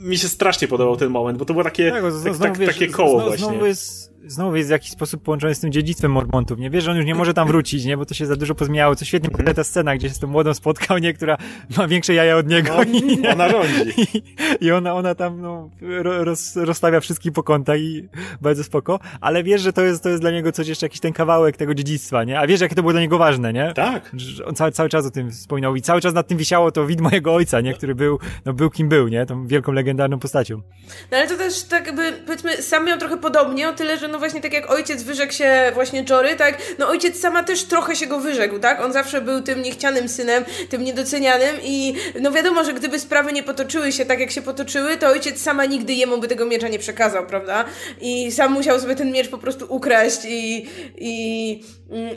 Mi się strasznie podobał ten moment, bo to było takie, tak, tak, tak, wiesz, takie koło znowu, właśnie. Znowu jest znowu jest w jakiś sposób połączony z tym dziedzictwem Mormontów, nie? Wiesz, że on już nie może tam wrócić, nie? Bo to się za dużo pozmieniało. Co świetnie pokazuje ta scena, gdzie się z tą młodą spotkał, nie? Która ma większe jaja od niego. No, i, *laughs* ona rządzi. *laughs* I, I, ona, ona tam, no, roz, rozstawia wszystkich po kątach i bardzo spoko. Ale wiesz, że to jest, to jest dla niego coś jeszcze, jakiś ten kawałek tego dziedzictwa, nie? A wiesz, jakie to było dla niego ważne, nie? Tak. Że on cały, cały czas o tym wspominał i cały czas nad tym wisiało to widmo jego ojca, nie? Który był, no, był kim był, nie? Tą wielką, legendarną postacią. No ale to też tak jakby, powiedzmy, sam miał trochę podobnie, o tyle, że no właśnie tak jak ojciec wyrzekł się właśnie Jory, tak? No ojciec sama też trochę się go wyrzekł, tak? On zawsze był tym niechcianym synem, tym niedocenianym i no wiadomo, że gdyby sprawy nie potoczyły się tak, jak się potoczyły, to ojciec sama nigdy jemu by tego miecza nie przekazał, prawda? I sam musiał sobie ten miecz po prostu ukraść i, i,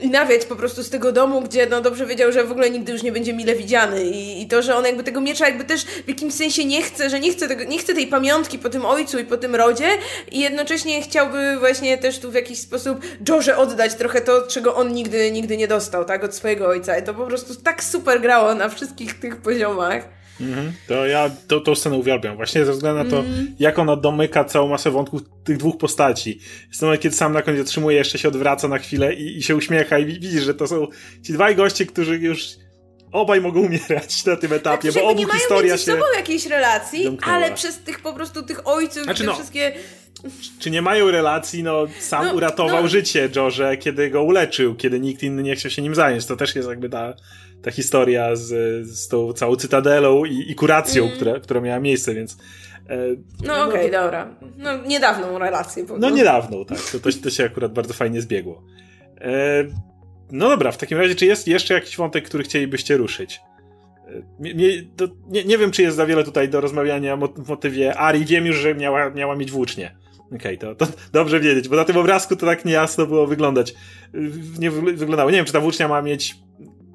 i nawiać po prostu z tego domu, gdzie no dobrze wiedział, że w ogóle nigdy już nie będzie mile widziany I, i to, że on jakby tego miecza jakby też w jakimś sensie nie chce, że nie chce, tego, nie chce tej pamiątki po tym ojcu i po tym rodzie i jednocześnie chciałby właśnie też tu w jakiś sposób Jorze oddać trochę to, czego on nigdy, nigdy nie dostał, tak, od swojego ojca. I to po prostu tak super grało na wszystkich tych poziomach. Mhm. To ja to, tą scenę uwielbiam, właśnie ze względu na to, mm. jak ona domyka całą masę wątków tych dwóch postaci. Jest to kiedy sam na koniec otrzymuje, jeszcze się odwraca na chwilę i, i się uśmiecha i widzisz, że to są ci dwaj goście, którzy już obaj mogą umierać na tym etapie, tak, bo obu nie historia mają się... sobą jakiejś relacji, domknęła. ale przez tych po prostu tych ojców znaczy, te no, wszystkie... Czy nie mają relacji? No, sam no, uratował no. życie Jorze, kiedy go uleczył, kiedy nikt inny nie chciał się nim zająć. To też jest jakby ta, ta historia z, z tą całą cytadelą i, i kuracją, mm. która, która miała miejsce, więc... E, no, no okej, okay, dobra. No niedawną relację. No niedawną, tak. To, to, to się akurat bardzo fajnie zbiegło. E, no dobra, w takim razie, czy jest jeszcze jakiś wątek, który chcielibyście ruszyć? Nie, nie, nie, wiem, czy jest za wiele tutaj do rozmawiania w motywie Ari. Wiem już, że miała, miała mieć włócznie. Okej, okay, to, to dobrze wiedzieć, bo na tym obrazku to tak niejasno było wyglądać. Nie wyglądało. Nie wiem, czy ta włócznia ma mieć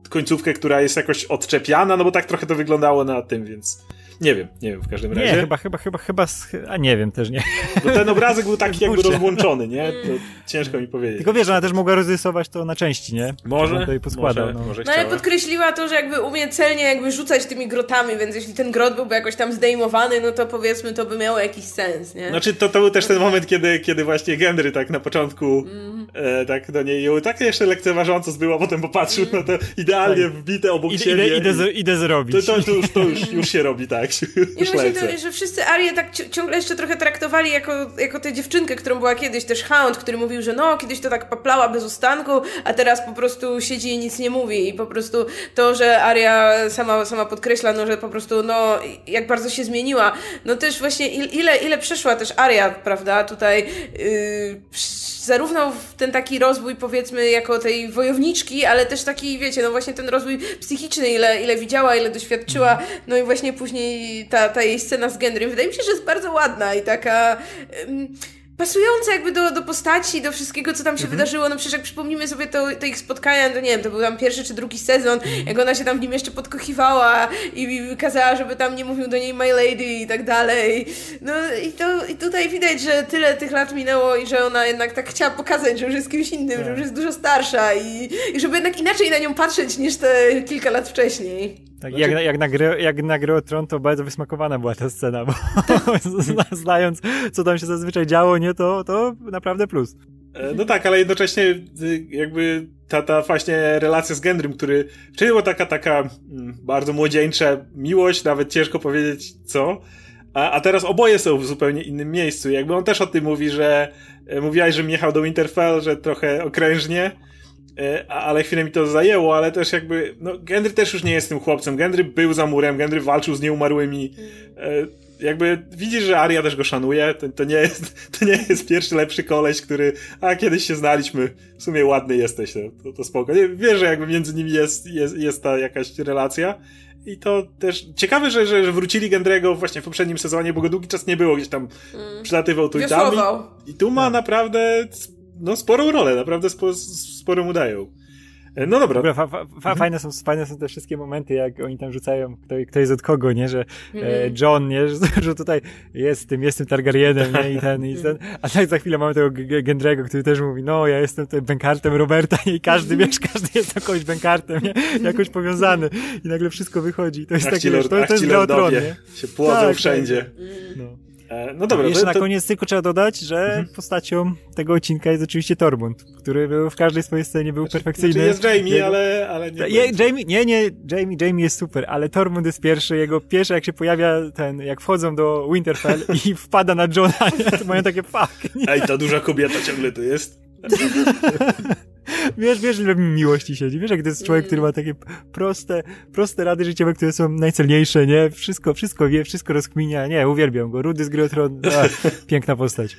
końcówkę, która jest jakoś odczepiana, no bo tak trochę to wyglądało na tym, więc. Nie wiem, nie wiem w każdym razie. Nie, chyba, chyba, chyba, chyba, a nie wiem też nie. Bo ten obrazek był *laughs* taki jakby rozłączony, nie? To ciężko mi powiedzieć. Tylko wiesz, ona też mogła rozrysować to na części, nie? Może. To poskładał, może, no. może no ale podkreśliła to, że jakby umie celnie jakby rzucać tymi grotami, więc jeśli ten grot byłby jakoś tam zdejmowany, no to powiedzmy to by miało jakiś sens, nie? Znaczy to, to był też ten moment, kiedy, kiedy właśnie Gendry tak na początku mm. e, tak do niej ją tak jeszcze lekceważąco zbyła, potem popatrzył mm. na to idealnie tak. wbite obok idę, siebie. Idę, idę, idę zrobić. To, to, to, już, to już, już się robi, tak. I właśnie to, że wszyscy Arię tak ciągle jeszcze trochę traktowali jako, jako tę dziewczynkę, którą była kiedyś też Hound, który mówił, że no, kiedyś to tak paplała bez ustanku, a teraz po prostu siedzi i nic nie mówi. I po prostu to, że Aria sama, sama podkreśla, no, że po prostu, no, jak bardzo się zmieniła. No też właśnie ile, ile przeszła też Aria, prawda, tutaj yy, zarówno w ten taki rozwój, powiedzmy, jako tej wojowniczki, ale też taki, wiecie, no właśnie ten rozwój psychiczny, ile, ile widziała, ile doświadczyła, no i właśnie później ta, ta jej scena z Gendrym, wydaje mi się, że jest bardzo ładna i taka... Um, pasujące jakby do, do postaci, do wszystkiego, co tam się mhm. wydarzyło. No przecież jak przypomnimy sobie to, te ich spotkania, to nie wiem, to był tam pierwszy czy drugi sezon, mhm. jak ona się tam w nim jeszcze podkochiwała i kazała, żeby tam nie mówił do niej my lady i tak dalej. No i, to, i tutaj widać, że tyle tych lat minęło i że ona jednak tak chciała pokazać, że już jest kimś innym, tak. że już jest dużo starsza i, i żeby jednak inaczej na nią patrzeć niż te kilka lat wcześniej. Tak, znaczy... jak, jak, na gry, jak na gry o Tron, to bardzo wysmakowana była ta scena, bo *laughs* znając, co tam się zazwyczaj działo, nie, to, to naprawdę plus. E, no tak, ale jednocześnie y, jakby ta, ta właśnie relacja z Gendrym, który wcześniej była taka, taka mm, bardzo młodzieńcza miłość, nawet ciężko powiedzieć co, a, a teraz oboje są w zupełnie innym miejscu. Jakby on też o tym mówi, że e, mówiłaś, że jechał do Winterfell, że trochę okrężnie, ale chwilę mi to zajęło, ale też jakby, no Gendry też już nie jest tym chłopcem. Gendry był za murem, Gendry walczył z nieumarłymi. E, jakby widzisz, że Aria też go szanuje. To, to, nie jest, *laughs* to nie jest pierwszy lepszy koleś, który, a kiedyś się znaliśmy, w sumie ładny jesteś, to, to spoko. Wiesz, że jakby między nimi jest, jest, jest ta jakaś relacja. i to też ciekawe, że, że, że wrócili Gendrego właśnie w poprzednim sezonie, bo go długi czas nie było, gdzieś tam mm. przylatywał tu i tam. I, I, tu ma tak. naprawdę no, sporą rolę, naprawdę spo, sporo mu dają. E, no dobra. fa, fa, fa, mhm. fajne, są, fajne są te wszystkie momenty, jak oni tam rzucają, kto, kto jest od kogo, nie? Że mhm. e, John, nie? Że, *laughs* że tutaj jestem, jestem Targaryenem, nie? I ten, i ten. A tak za chwilę mamy tego Gendrego, który też mówi, no ja jestem tutaj Benkartem Roberta nie? i każdy, wiesz, *laughs* każdy jest jakąś Benkartem, nie? Jakoś powiązany. I nagle wszystko wychodzi. To jest takie, wiesz, to, to jest gra o tron, nie? się płodzą tak, wszędzie. Tak. No. E, no dobra. Jeszcze to, to... na koniec tylko trzeba dodać, że mhm. postacią tego odcinka jest oczywiście Tormund, który był w każdej swojej scenie był znaczy, perfekcyjny. Znaczy jest Jamie, jego... ale, ale nie. Je, Jamie, nie, nie, Jamie, Jamie jest super, ale Tormund jest pierwszy, jego pierwszy jak się pojawia ten, jak wchodzą do Winterfell *laughs* i wpada na Johna, *laughs* to mają takie fuck. Nie? Ej, ta duża kobieta ciągle tu jest. *laughs* wiesz, wiesz, ile mi miłości siedzi. Wiesz, jak to jest człowiek, który ma takie proste, proste rady życiowe, które są najcelniejsze, nie? Wszystko, wszystko wie, wszystko rozkminia. Nie, uwielbiam go. Rudy z Grotron, *laughs* piękna postać.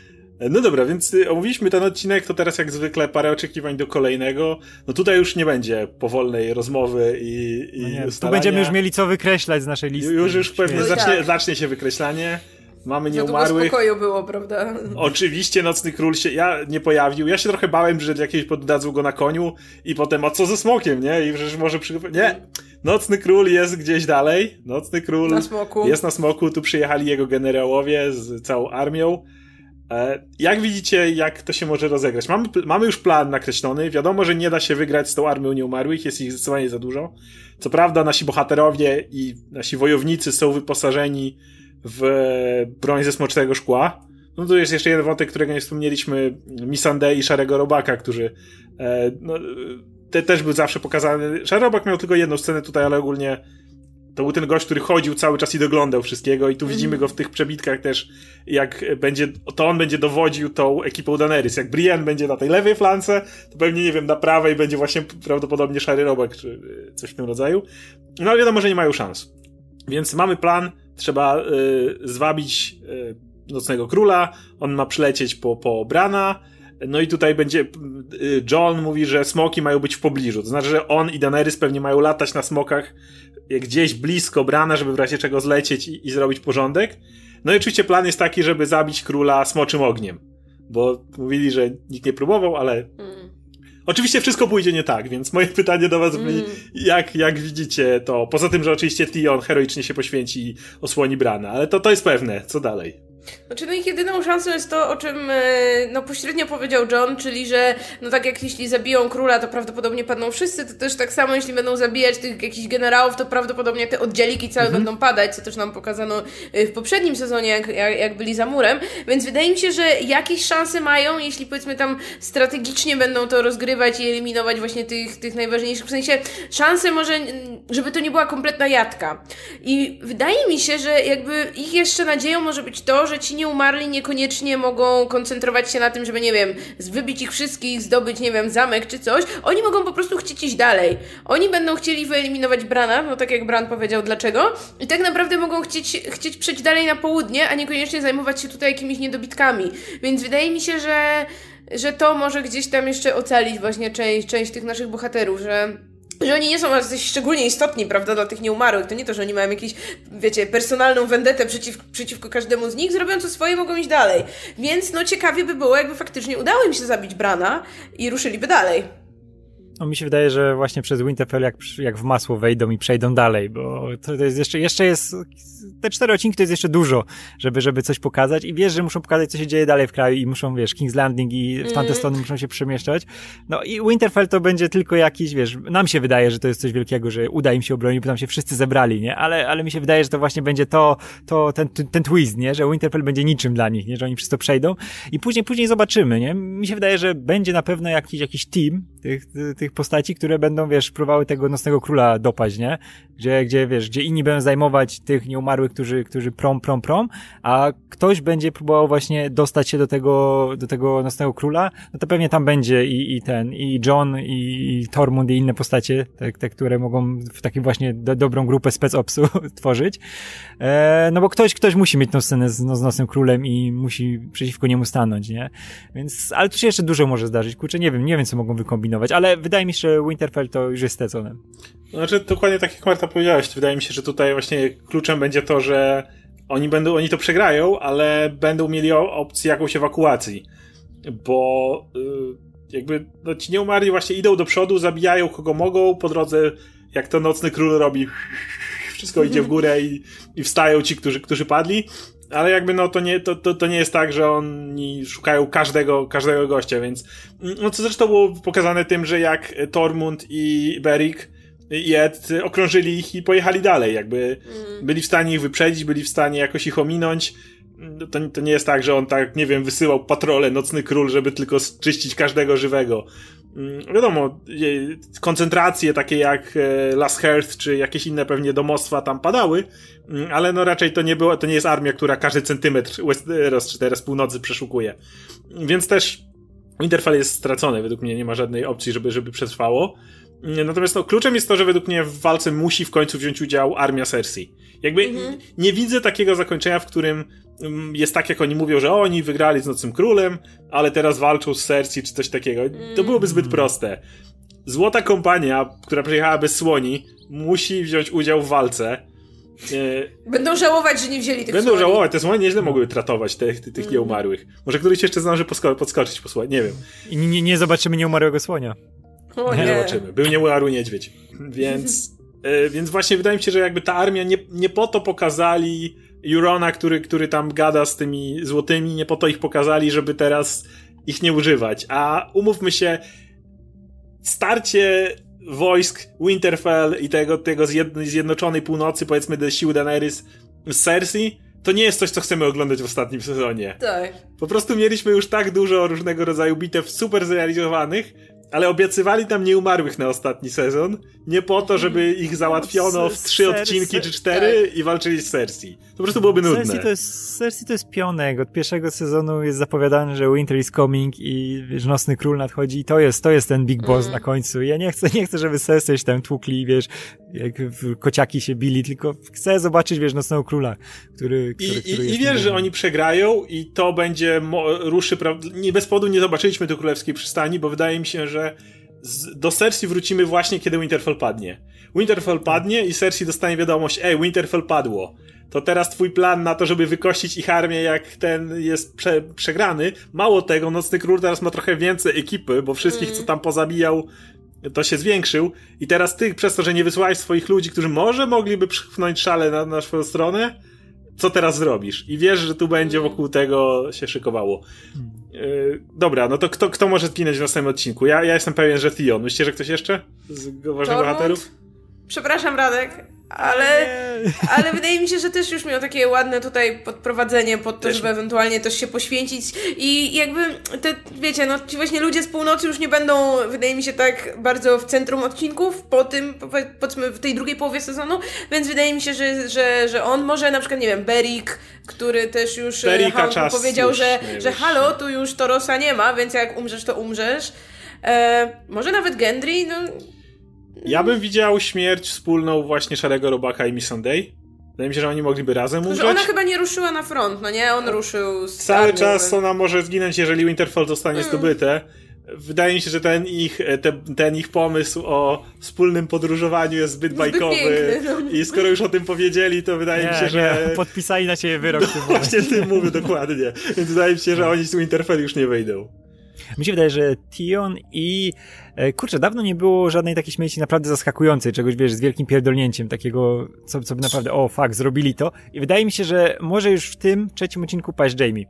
No dobra, więc y, omówiliśmy ten odcinek, to teraz jak zwykle parę oczekiwań do kolejnego. No tutaj już nie będzie powolnej rozmowy i, i no nie, Tu będziemy już mieli co wykreślać z naszej listy. Już, już pewnie zacznie, tak. zacznie się wykreślanie. Mamy nieumarłych. Za spokoju było, prawda? Oczywiście Nocny Król się ja nie pojawił. Ja się trochę bałem, że jakieś poddadzą go na koniu i potem, a co ze smokiem, nie? I przecież może przy... Nie! Nocny Król jest gdzieś dalej. Nocny Król na smoku. jest na smoku. Tu przyjechali jego generałowie z całą armią. E, jak widzicie, jak to się może rozegrać? Mamy, mamy już plan nakreślony. Wiadomo, że nie da się wygrać z tą armią nieumarłych, jest ich zdecydowanie za dużo. Co prawda, nasi bohaterowie i nasi wojownicy są wyposażeni w broń ze smocznego szkła. No tu jest jeszcze jeden wątek, którego nie wspomnieliśmy, Missandei i Szarego Robaka, którzy e, no, te też był zawsze pokazany. Szary Robak miał tylko jedną scenę tutaj, ale ogólnie to był ten gość, który chodził cały czas i doglądał wszystkiego i tu widzimy go w tych przebitkach też, jak będzie, to on będzie dowodził tą ekipą Daenerys. Jak Brienne będzie na tej lewej flance, to pewnie, nie wiem, na prawej będzie właśnie prawdopodobnie Szary Robak, czy coś w tym rodzaju. No ale wiadomo, że nie mają szans. Więc mamy plan, trzeba y, zwabić y, Nocnego Króla, on ma przylecieć po, po Brana, no i tutaj będzie, y, John mówi, że smoki mają być w pobliżu, to znaczy, że on i Daenerys pewnie mają latać na smokach gdzieś blisko Brana, żeby w razie czego zlecieć i, i zrobić porządek. No i oczywiście plan jest taki, żeby zabić króla smoczym ogniem, bo mówili, że nikt nie próbował, ale... Mm. Oczywiście wszystko pójdzie nie tak, więc moje pytanie do was brzmi, mm. jak, jak widzicie to? Poza tym, że oczywiście Tion heroicznie się poświęci i osłoni Brana, ale to, to jest pewne. Co dalej? Znaczy, no ich jedyną szansą jest to, o czym e, no, pośrednio powiedział John, czyli że no tak jak jeśli zabiją króla, to prawdopodobnie padną wszyscy, to też tak samo jeśli będą zabijać tych jakichś generałów, to prawdopodobnie te oddzieliki całe mhm. będą padać, co też nam pokazano e, w poprzednim sezonie, jak, jak, jak byli za murem, więc wydaje mi się, że jakieś szanse mają, jeśli powiedzmy tam strategicznie będą to rozgrywać i eliminować właśnie tych, tych najważniejszych, w sensie szanse może, żeby to nie była kompletna jadka. I wydaje mi się, że jakby ich jeszcze nadzieją może być to, że ci nieumarli niekoniecznie mogą koncentrować się na tym, żeby, nie wiem, wybić ich wszystkich, zdobyć, nie wiem, zamek czy coś. Oni mogą po prostu chcieć iść dalej. Oni będą chcieli wyeliminować Brana, no tak jak Bran powiedział dlaczego, i tak naprawdę mogą chcieć, chcieć przejść dalej na południe, a niekoniecznie zajmować się tutaj jakimiś niedobitkami. Więc wydaje mi się, że, że to może gdzieś tam jeszcze ocalić właśnie część, część tych naszych bohaterów, że że oni nie są jacyś szczególnie istotni, prawda, dla tych nieumarłych. To nie to, że oni mają jakieś, wiecie, personalną vendetę przeciw, przeciwko każdemu z nich, zrobią co swoje, mogą iść dalej. Więc no ciekawie by było, jakby faktycznie udało im się zabić Brana i ruszyliby dalej. No mi się wydaje, że właśnie przez Winterfell jak, jak w masło wejdą i przejdą dalej, bo to, to jest jeszcze, jeszcze jest, te cztery odcinki to jest jeszcze dużo, żeby, żeby coś pokazać i wiesz, że muszą pokazać, co się dzieje dalej w kraju i muszą, wiesz, King's Landing i w tamte mm. strony muszą się przemieszczać. No i Winterfell to będzie tylko jakiś, wiesz, nam się wydaje, że to jest coś wielkiego, że uda im się obronić, bo tam się wszyscy zebrali, nie? Ale, ale mi się wydaje, że to właśnie będzie to, to ten, ten twist, nie? Że Winterfell będzie niczym dla nich, nie? Że oni przez to przejdą i później, później zobaczymy, nie? Mi się wydaje, że będzie na pewno jakiś, jakiś team tych, tych tych postaci, które będą, wiesz, próbowały tego nocnego króla dopaść, nie? Gdzie, gdzie, wiesz, gdzie inni będą zajmować tych nieumarłych, którzy, którzy prom, prom, prom, a ktoś będzie próbował właśnie dostać się do tego, do tego nocnego króla, no to pewnie tam będzie i, i ten, i John, i, i Tormund, i inne postacie, te, te które mogą w takim właśnie do, dobrą grupę spec opsu *laughs* tworzyć. E, no bo ktoś, ktoś musi mieć tą scenę z, no, z nocnym królem i musi przeciwko niemu stanąć, nie? Więc, ale tu się jeszcze dużo może zdarzyć. Kurczę, nie wiem, nie wiem, co mogą wykombinować, ale wydaje mi się, że Winterfell to już jest stecone. Znaczy, dokładnie tak jak Marta powiedziałaś, wydaje mi się, że tutaj właśnie kluczem będzie to, że oni będą, oni to przegrają, ale będą mieli opcję jakąś ewakuacji. Bo yy, jakby no, ci nieumarli właśnie idą do przodu, zabijają kogo mogą, po drodze jak to Nocny Król robi, wszystko idzie w górę i, i wstają ci, którzy, którzy padli. Ale jakby no to nie, to, to, to nie jest tak, że oni szukają każdego, każdego gościa, więc no co zresztą było pokazane tym, że jak Tormund i Beric i Ed okrążyli ich i pojechali dalej, jakby mm. byli w stanie ich wyprzedzić, byli w stanie jakoś ich ominąć. To, to nie jest tak, że on tak, nie wiem, wysyłał patrole Nocny Król, żeby tylko czyścić każdego żywego. Mm, wiadomo, koncentracje takie jak e, Last Hearth czy jakieś inne pewnie domostwa tam padały, mm, ale no raczej to nie było, to nie jest armia, która każdy centymetr Westeros czy teraz północy przeszukuje. Więc też Winterfell jest stracony, według mnie nie ma żadnej opcji, żeby, żeby przetrwało. Natomiast no, kluczem jest to, że według mnie w walce musi w końcu wziąć udział armia Cersei. Jakby mhm. nie widzę takiego zakończenia, w którym mm, jest tak, jak oni mówią, że oni wygrali z Nocnym Królem, ale teraz walczą z Cersei czy coś takiego. To byłoby zbyt mm. proste. Złota kompania, która przyjechała bez słoni, musi wziąć udział w walce. E, Będą żałować, że nie wzięli tych Będą słoni. żałować, te słoni nieźle mogły tratować tych, tych, tych mm. nieumarłych. Może któryś jeszcze zdąży podskoczyć po słonie, nie wiem. I nie, nie zobaczymy nieumarłego słonia. O nie. Zobaczymy. Był nieumarły niedźwiedź. Więc, e, więc właśnie wydaje mi się, że jakby ta armia nie, nie po to pokazali Jurona, który, który tam gada z tymi złotymi, nie po to ich pokazali, żeby teraz ich nie używać. A umówmy się, starcie wojsk Winterfell i tego, tego zjednoczonej północy, powiedzmy, do sił Daenerys z Cersei, to nie jest coś, co chcemy oglądać w ostatnim sezonie. Tak. Po prostu mieliśmy już tak dużo różnego rodzaju bitew super zrealizowanych, ale obiecywali tam nieumarłych na ostatni sezon, nie po to, żeby ich załatwiono w trzy odcinki czy cztery tak. i walczyli z Cersei. Po prostu byłoby nudne. Cersei to jest, Cersei to jest pionek. Od pierwszego sezonu jest zapowiadane, że Winter is coming i wiesz, Nocny Król nadchodzi i to jest, to jest ten Big Boss mm. na końcu. Ja nie chcę, nie chcę, żeby Cersei się tam tłukli, wiesz, jak kociaki się bili, tylko chcę zobaczyć, wiesz, Nocnego Króla, który, który, I, który i, i wiesz, że oni przegrają i to będzie ruszy, nie bez powodu nie zobaczyliśmy do Królewskiej Przystani, bo wydaje mi się, że z, do Cersei wrócimy właśnie, kiedy Winterfell padnie. Winterfell padnie i Cersei dostanie wiadomość, ej, Winterfell padło. To teraz twój plan na to, żeby wykościć ich armię, jak ten jest prze, przegrany. Mało tego, Nocny Król teraz ma trochę więcej ekipy, bo wszystkich, mm. co tam pozabijał, to się zwiększył. I teraz ty, przez to, że nie wysłałeś swoich ludzi, którzy może mogliby przypchnąć szale na, na swoją stronę, co teraz zrobisz? I wiesz, że tu będzie mm. wokół tego się szykowało. Yy, dobra, no to kto, kto może zginąć w następnym odcinku? Ja, ja jestem pewien, że Tion. Myślicie, że ktoś jeszcze z ważnych bohaterów? Przepraszam, Radek, ale, ale wydaje mi się, że też już miał takie ładne tutaj podprowadzenie pod to, też. żeby ewentualnie też się poświęcić i jakby te, wiecie, no ci właśnie ludzie z północy już nie będą, wydaje mi się, tak bardzo w centrum odcinków po tym, powiedzmy w tej drugiej połowie sezonu, więc wydaje mi się, że, że, że on może na przykład, nie wiem, Berik, który też już e, powiedział, że, że halo, tu już Torosa nie ma, więc jak umrzesz, to umrzesz. E, może nawet Gendry, no ja bym widział śmierć wspólną właśnie Szarego Robaka i Missandei. Wydaje mi się, że oni mogliby razem umrzeć. ona chyba nie ruszyła na front, no nie? On ruszył z Cały armią, czas ona może zginąć, jeżeli Winterfell zostanie mm. zdobyte. Wydaje mi się, że ten ich, te, ten ich pomysł o wspólnym podróżowaniu jest zbyt, zbyt bajkowy. Piękny, no. I skoro już o tym powiedzieli, to wydaje nie, mi się, że. Nie, podpisali na ciebie wyrok. No, właśnie tym mówię dokładnie. Więc wydaje mi się, że oni z Winterfell już nie wyjdą. Mi się wydaje, że Tion i e, kurczę, dawno nie było żadnej takiej śmierci naprawdę zaskakującej, czegoś wiesz, z wielkim pierdolnięciem, takiego, co, co by naprawdę, o fuck, zrobili to. I wydaje mi się, że może już w tym trzecim odcinku paść Jamie.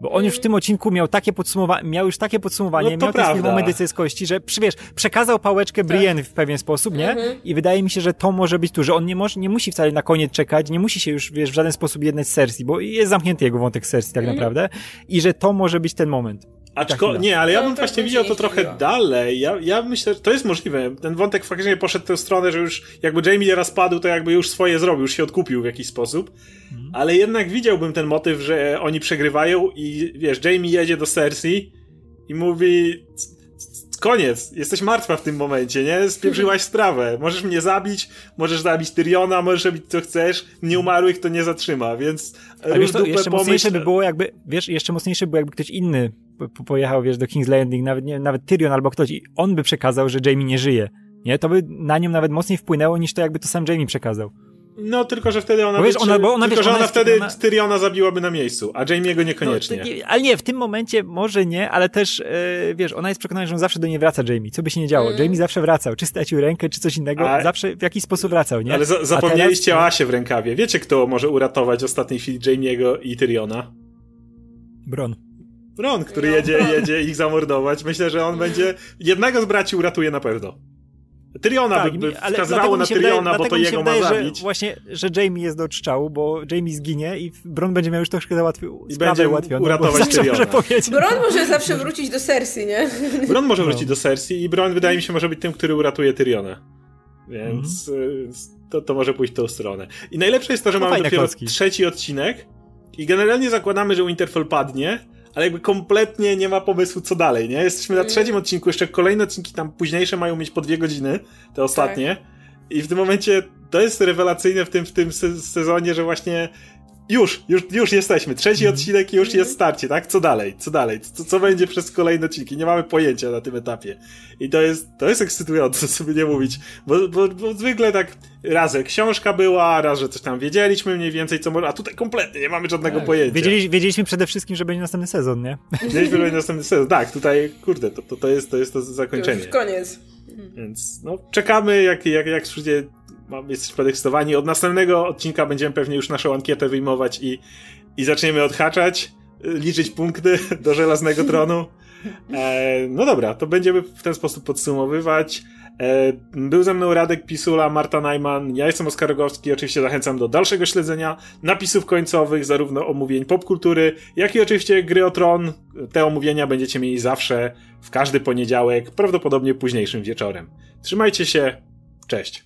Bo on już w tym odcinku miał takie podsumowanie, miał już takie podsumowanie, no miał ten moment z kości, że wiesz, przekazał pałeczkę tak. Brienne w pewien sposób, nie? Mhm. I wydaje mi się, że to może być tu, że on nie może, nie musi wcale na koniec czekać, nie musi się już, wiesz, w żaden sposób jednać z Cersei, bo jest zamknięty jego wątek z Cersei tak mhm. naprawdę. I że to może być ten moment. Aczko, nie, ale ja no, bym właśnie widział to trochę dalej. Ja, ja myślę, że to jest możliwe. Ten wątek faktycznie poszedł w tę stronę, że już jakby Jamie raz padł, to jakby już swoje zrobił, już się odkupił w jakiś sposób. Mhm. Ale jednak widziałbym ten motyw, że oni przegrywają i wiesz, Jamie jedzie do Cersei i mówi koniec, jesteś martwa w tym momencie, nie? Spieprzyłaś *laughs* sprawę. Możesz mnie zabić, możesz zabić Tyriona, możesz robić co chcesz, nieumarłych to nie zatrzyma, więc A wiesz, to jeszcze pomyśl... mocniejsze by było jakby, wiesz, jeszcze mocniejsze by było jakby ktoś inny pojechał, wiesz, do King's Landing, nawet, nie, nawet Tyrion albo ktoś i on by przekazał, że Jamie nie żyje. Nie? To by na nią nawet mocniej wpłynęło niż to, jakby to sam Jamie przekazał. No, tylko że wtedy ona, Bo wiesz, by, ona- bo ona, tylko, wiesz, że ona ona wtedy ona- Tyriona zabiłaby na miejscu, a Jamie'ego niekoniecznie. No, nie- ale nie, w tym momencie może nie, ale też, e, wiesz, ona jest przekonana, że on zawsze do niej wraca, Jamie. Co by się nie działo. Mm. Jamie zawsze wracał. Czy stracił rękę, czy coś innego, A- zawsze w jakiś sposób wracał, nie? Ale za, zapomnieliście teraz- o Asie w rękawie. Wiecie, kto może uratować w ostatniej chwili Jamie'ego i Tyriona? Bron. Ron, który No, jedzie, jedzie ich zamordować. Myślę, że on będzie... Jednego z braci uratuje na pewno. Tyriona by, by Tak, ale wskazywało na Tyriona, wydaje, bo to dlatego mi się jego wydaje, ma że zabić. Właśnie, że Jamie jest do odstrzału, bo Jamie zginie i Bron będzie miał już troszkę załatwił I będzie ułatwioną. uratować Tyriona. Bron może zawsze wrócić do Cersei, nie? Bron może No. wrócić do Cersei i Bron wydaje mi się może być tym, który uratuje Tyriona. Więc Mhm. y, to, to może pójść w tą stronę. I najlepsze jest to, że No mamy dopiero klocki. trzeci odcinek i generalnie zakładamy, że Winterfell padnie, ale jakby kompletnie nie ma pomysłu, co dalej, nie? Jesteśmy na Mm. trzecim odcinku, jeszcze kolejne odcinki tam późniejsze mają mieć po dwie godziny, te ostatnie. I w tym momencie to jest rewelacyjne w tym, w tym se- sezonie, że właśnie już, już, już jesteśmy. Trzeci Mhm. odcinek i już jest starcie, tak? Co dalej? Co dalej? Co, co będzie przez kolejne odcinki? Nie mamy pojęcia na tym etapie. I to jest, to jest ekscytujące, *laughs* sobie nie mówić. Bo, bo, bo zwykle tak raz, że książka była, raz, że coś tam wiedzieliśmy mniej więcej, co może, a tutaj kompletnie nie mamy żadnego pojęcia. Wiedzieli, wiedzieliśmy przede wszystkim, że będzie następny sezon, nie? *laughs* Wiedzieliśmy, że będzie następny sezon. Tak, tutaj, kurde, to, to, to, jest, to jest to To zakończenie. już koniec. Więc no, czekamy, jak, jak, jak przyjdzie. Jesteśmy podekscytowani. Od następnego odcinka będziemy pewnie już naszą ankietę wyjmować i, i zaczniemy odhaczać, y, liczyć punkty *laughs* do żelaznego tronu. E, no dobra, to będziemy w ten sposób podsumowywać. E, był ze mną Radek Pisula, Marta Najman, ja jestem Oskar Rogowski. Oczywiście zachęcam do dalszego śledzenia napisów końcowych, zarówno omówień popkultury, jak i oczywiście gry o tron. Te omówienia będziecie mieli zawsze w każdy poniedziałek, prawdopodobnie późniejszym wieczorem. Trzymajcie się, cześć.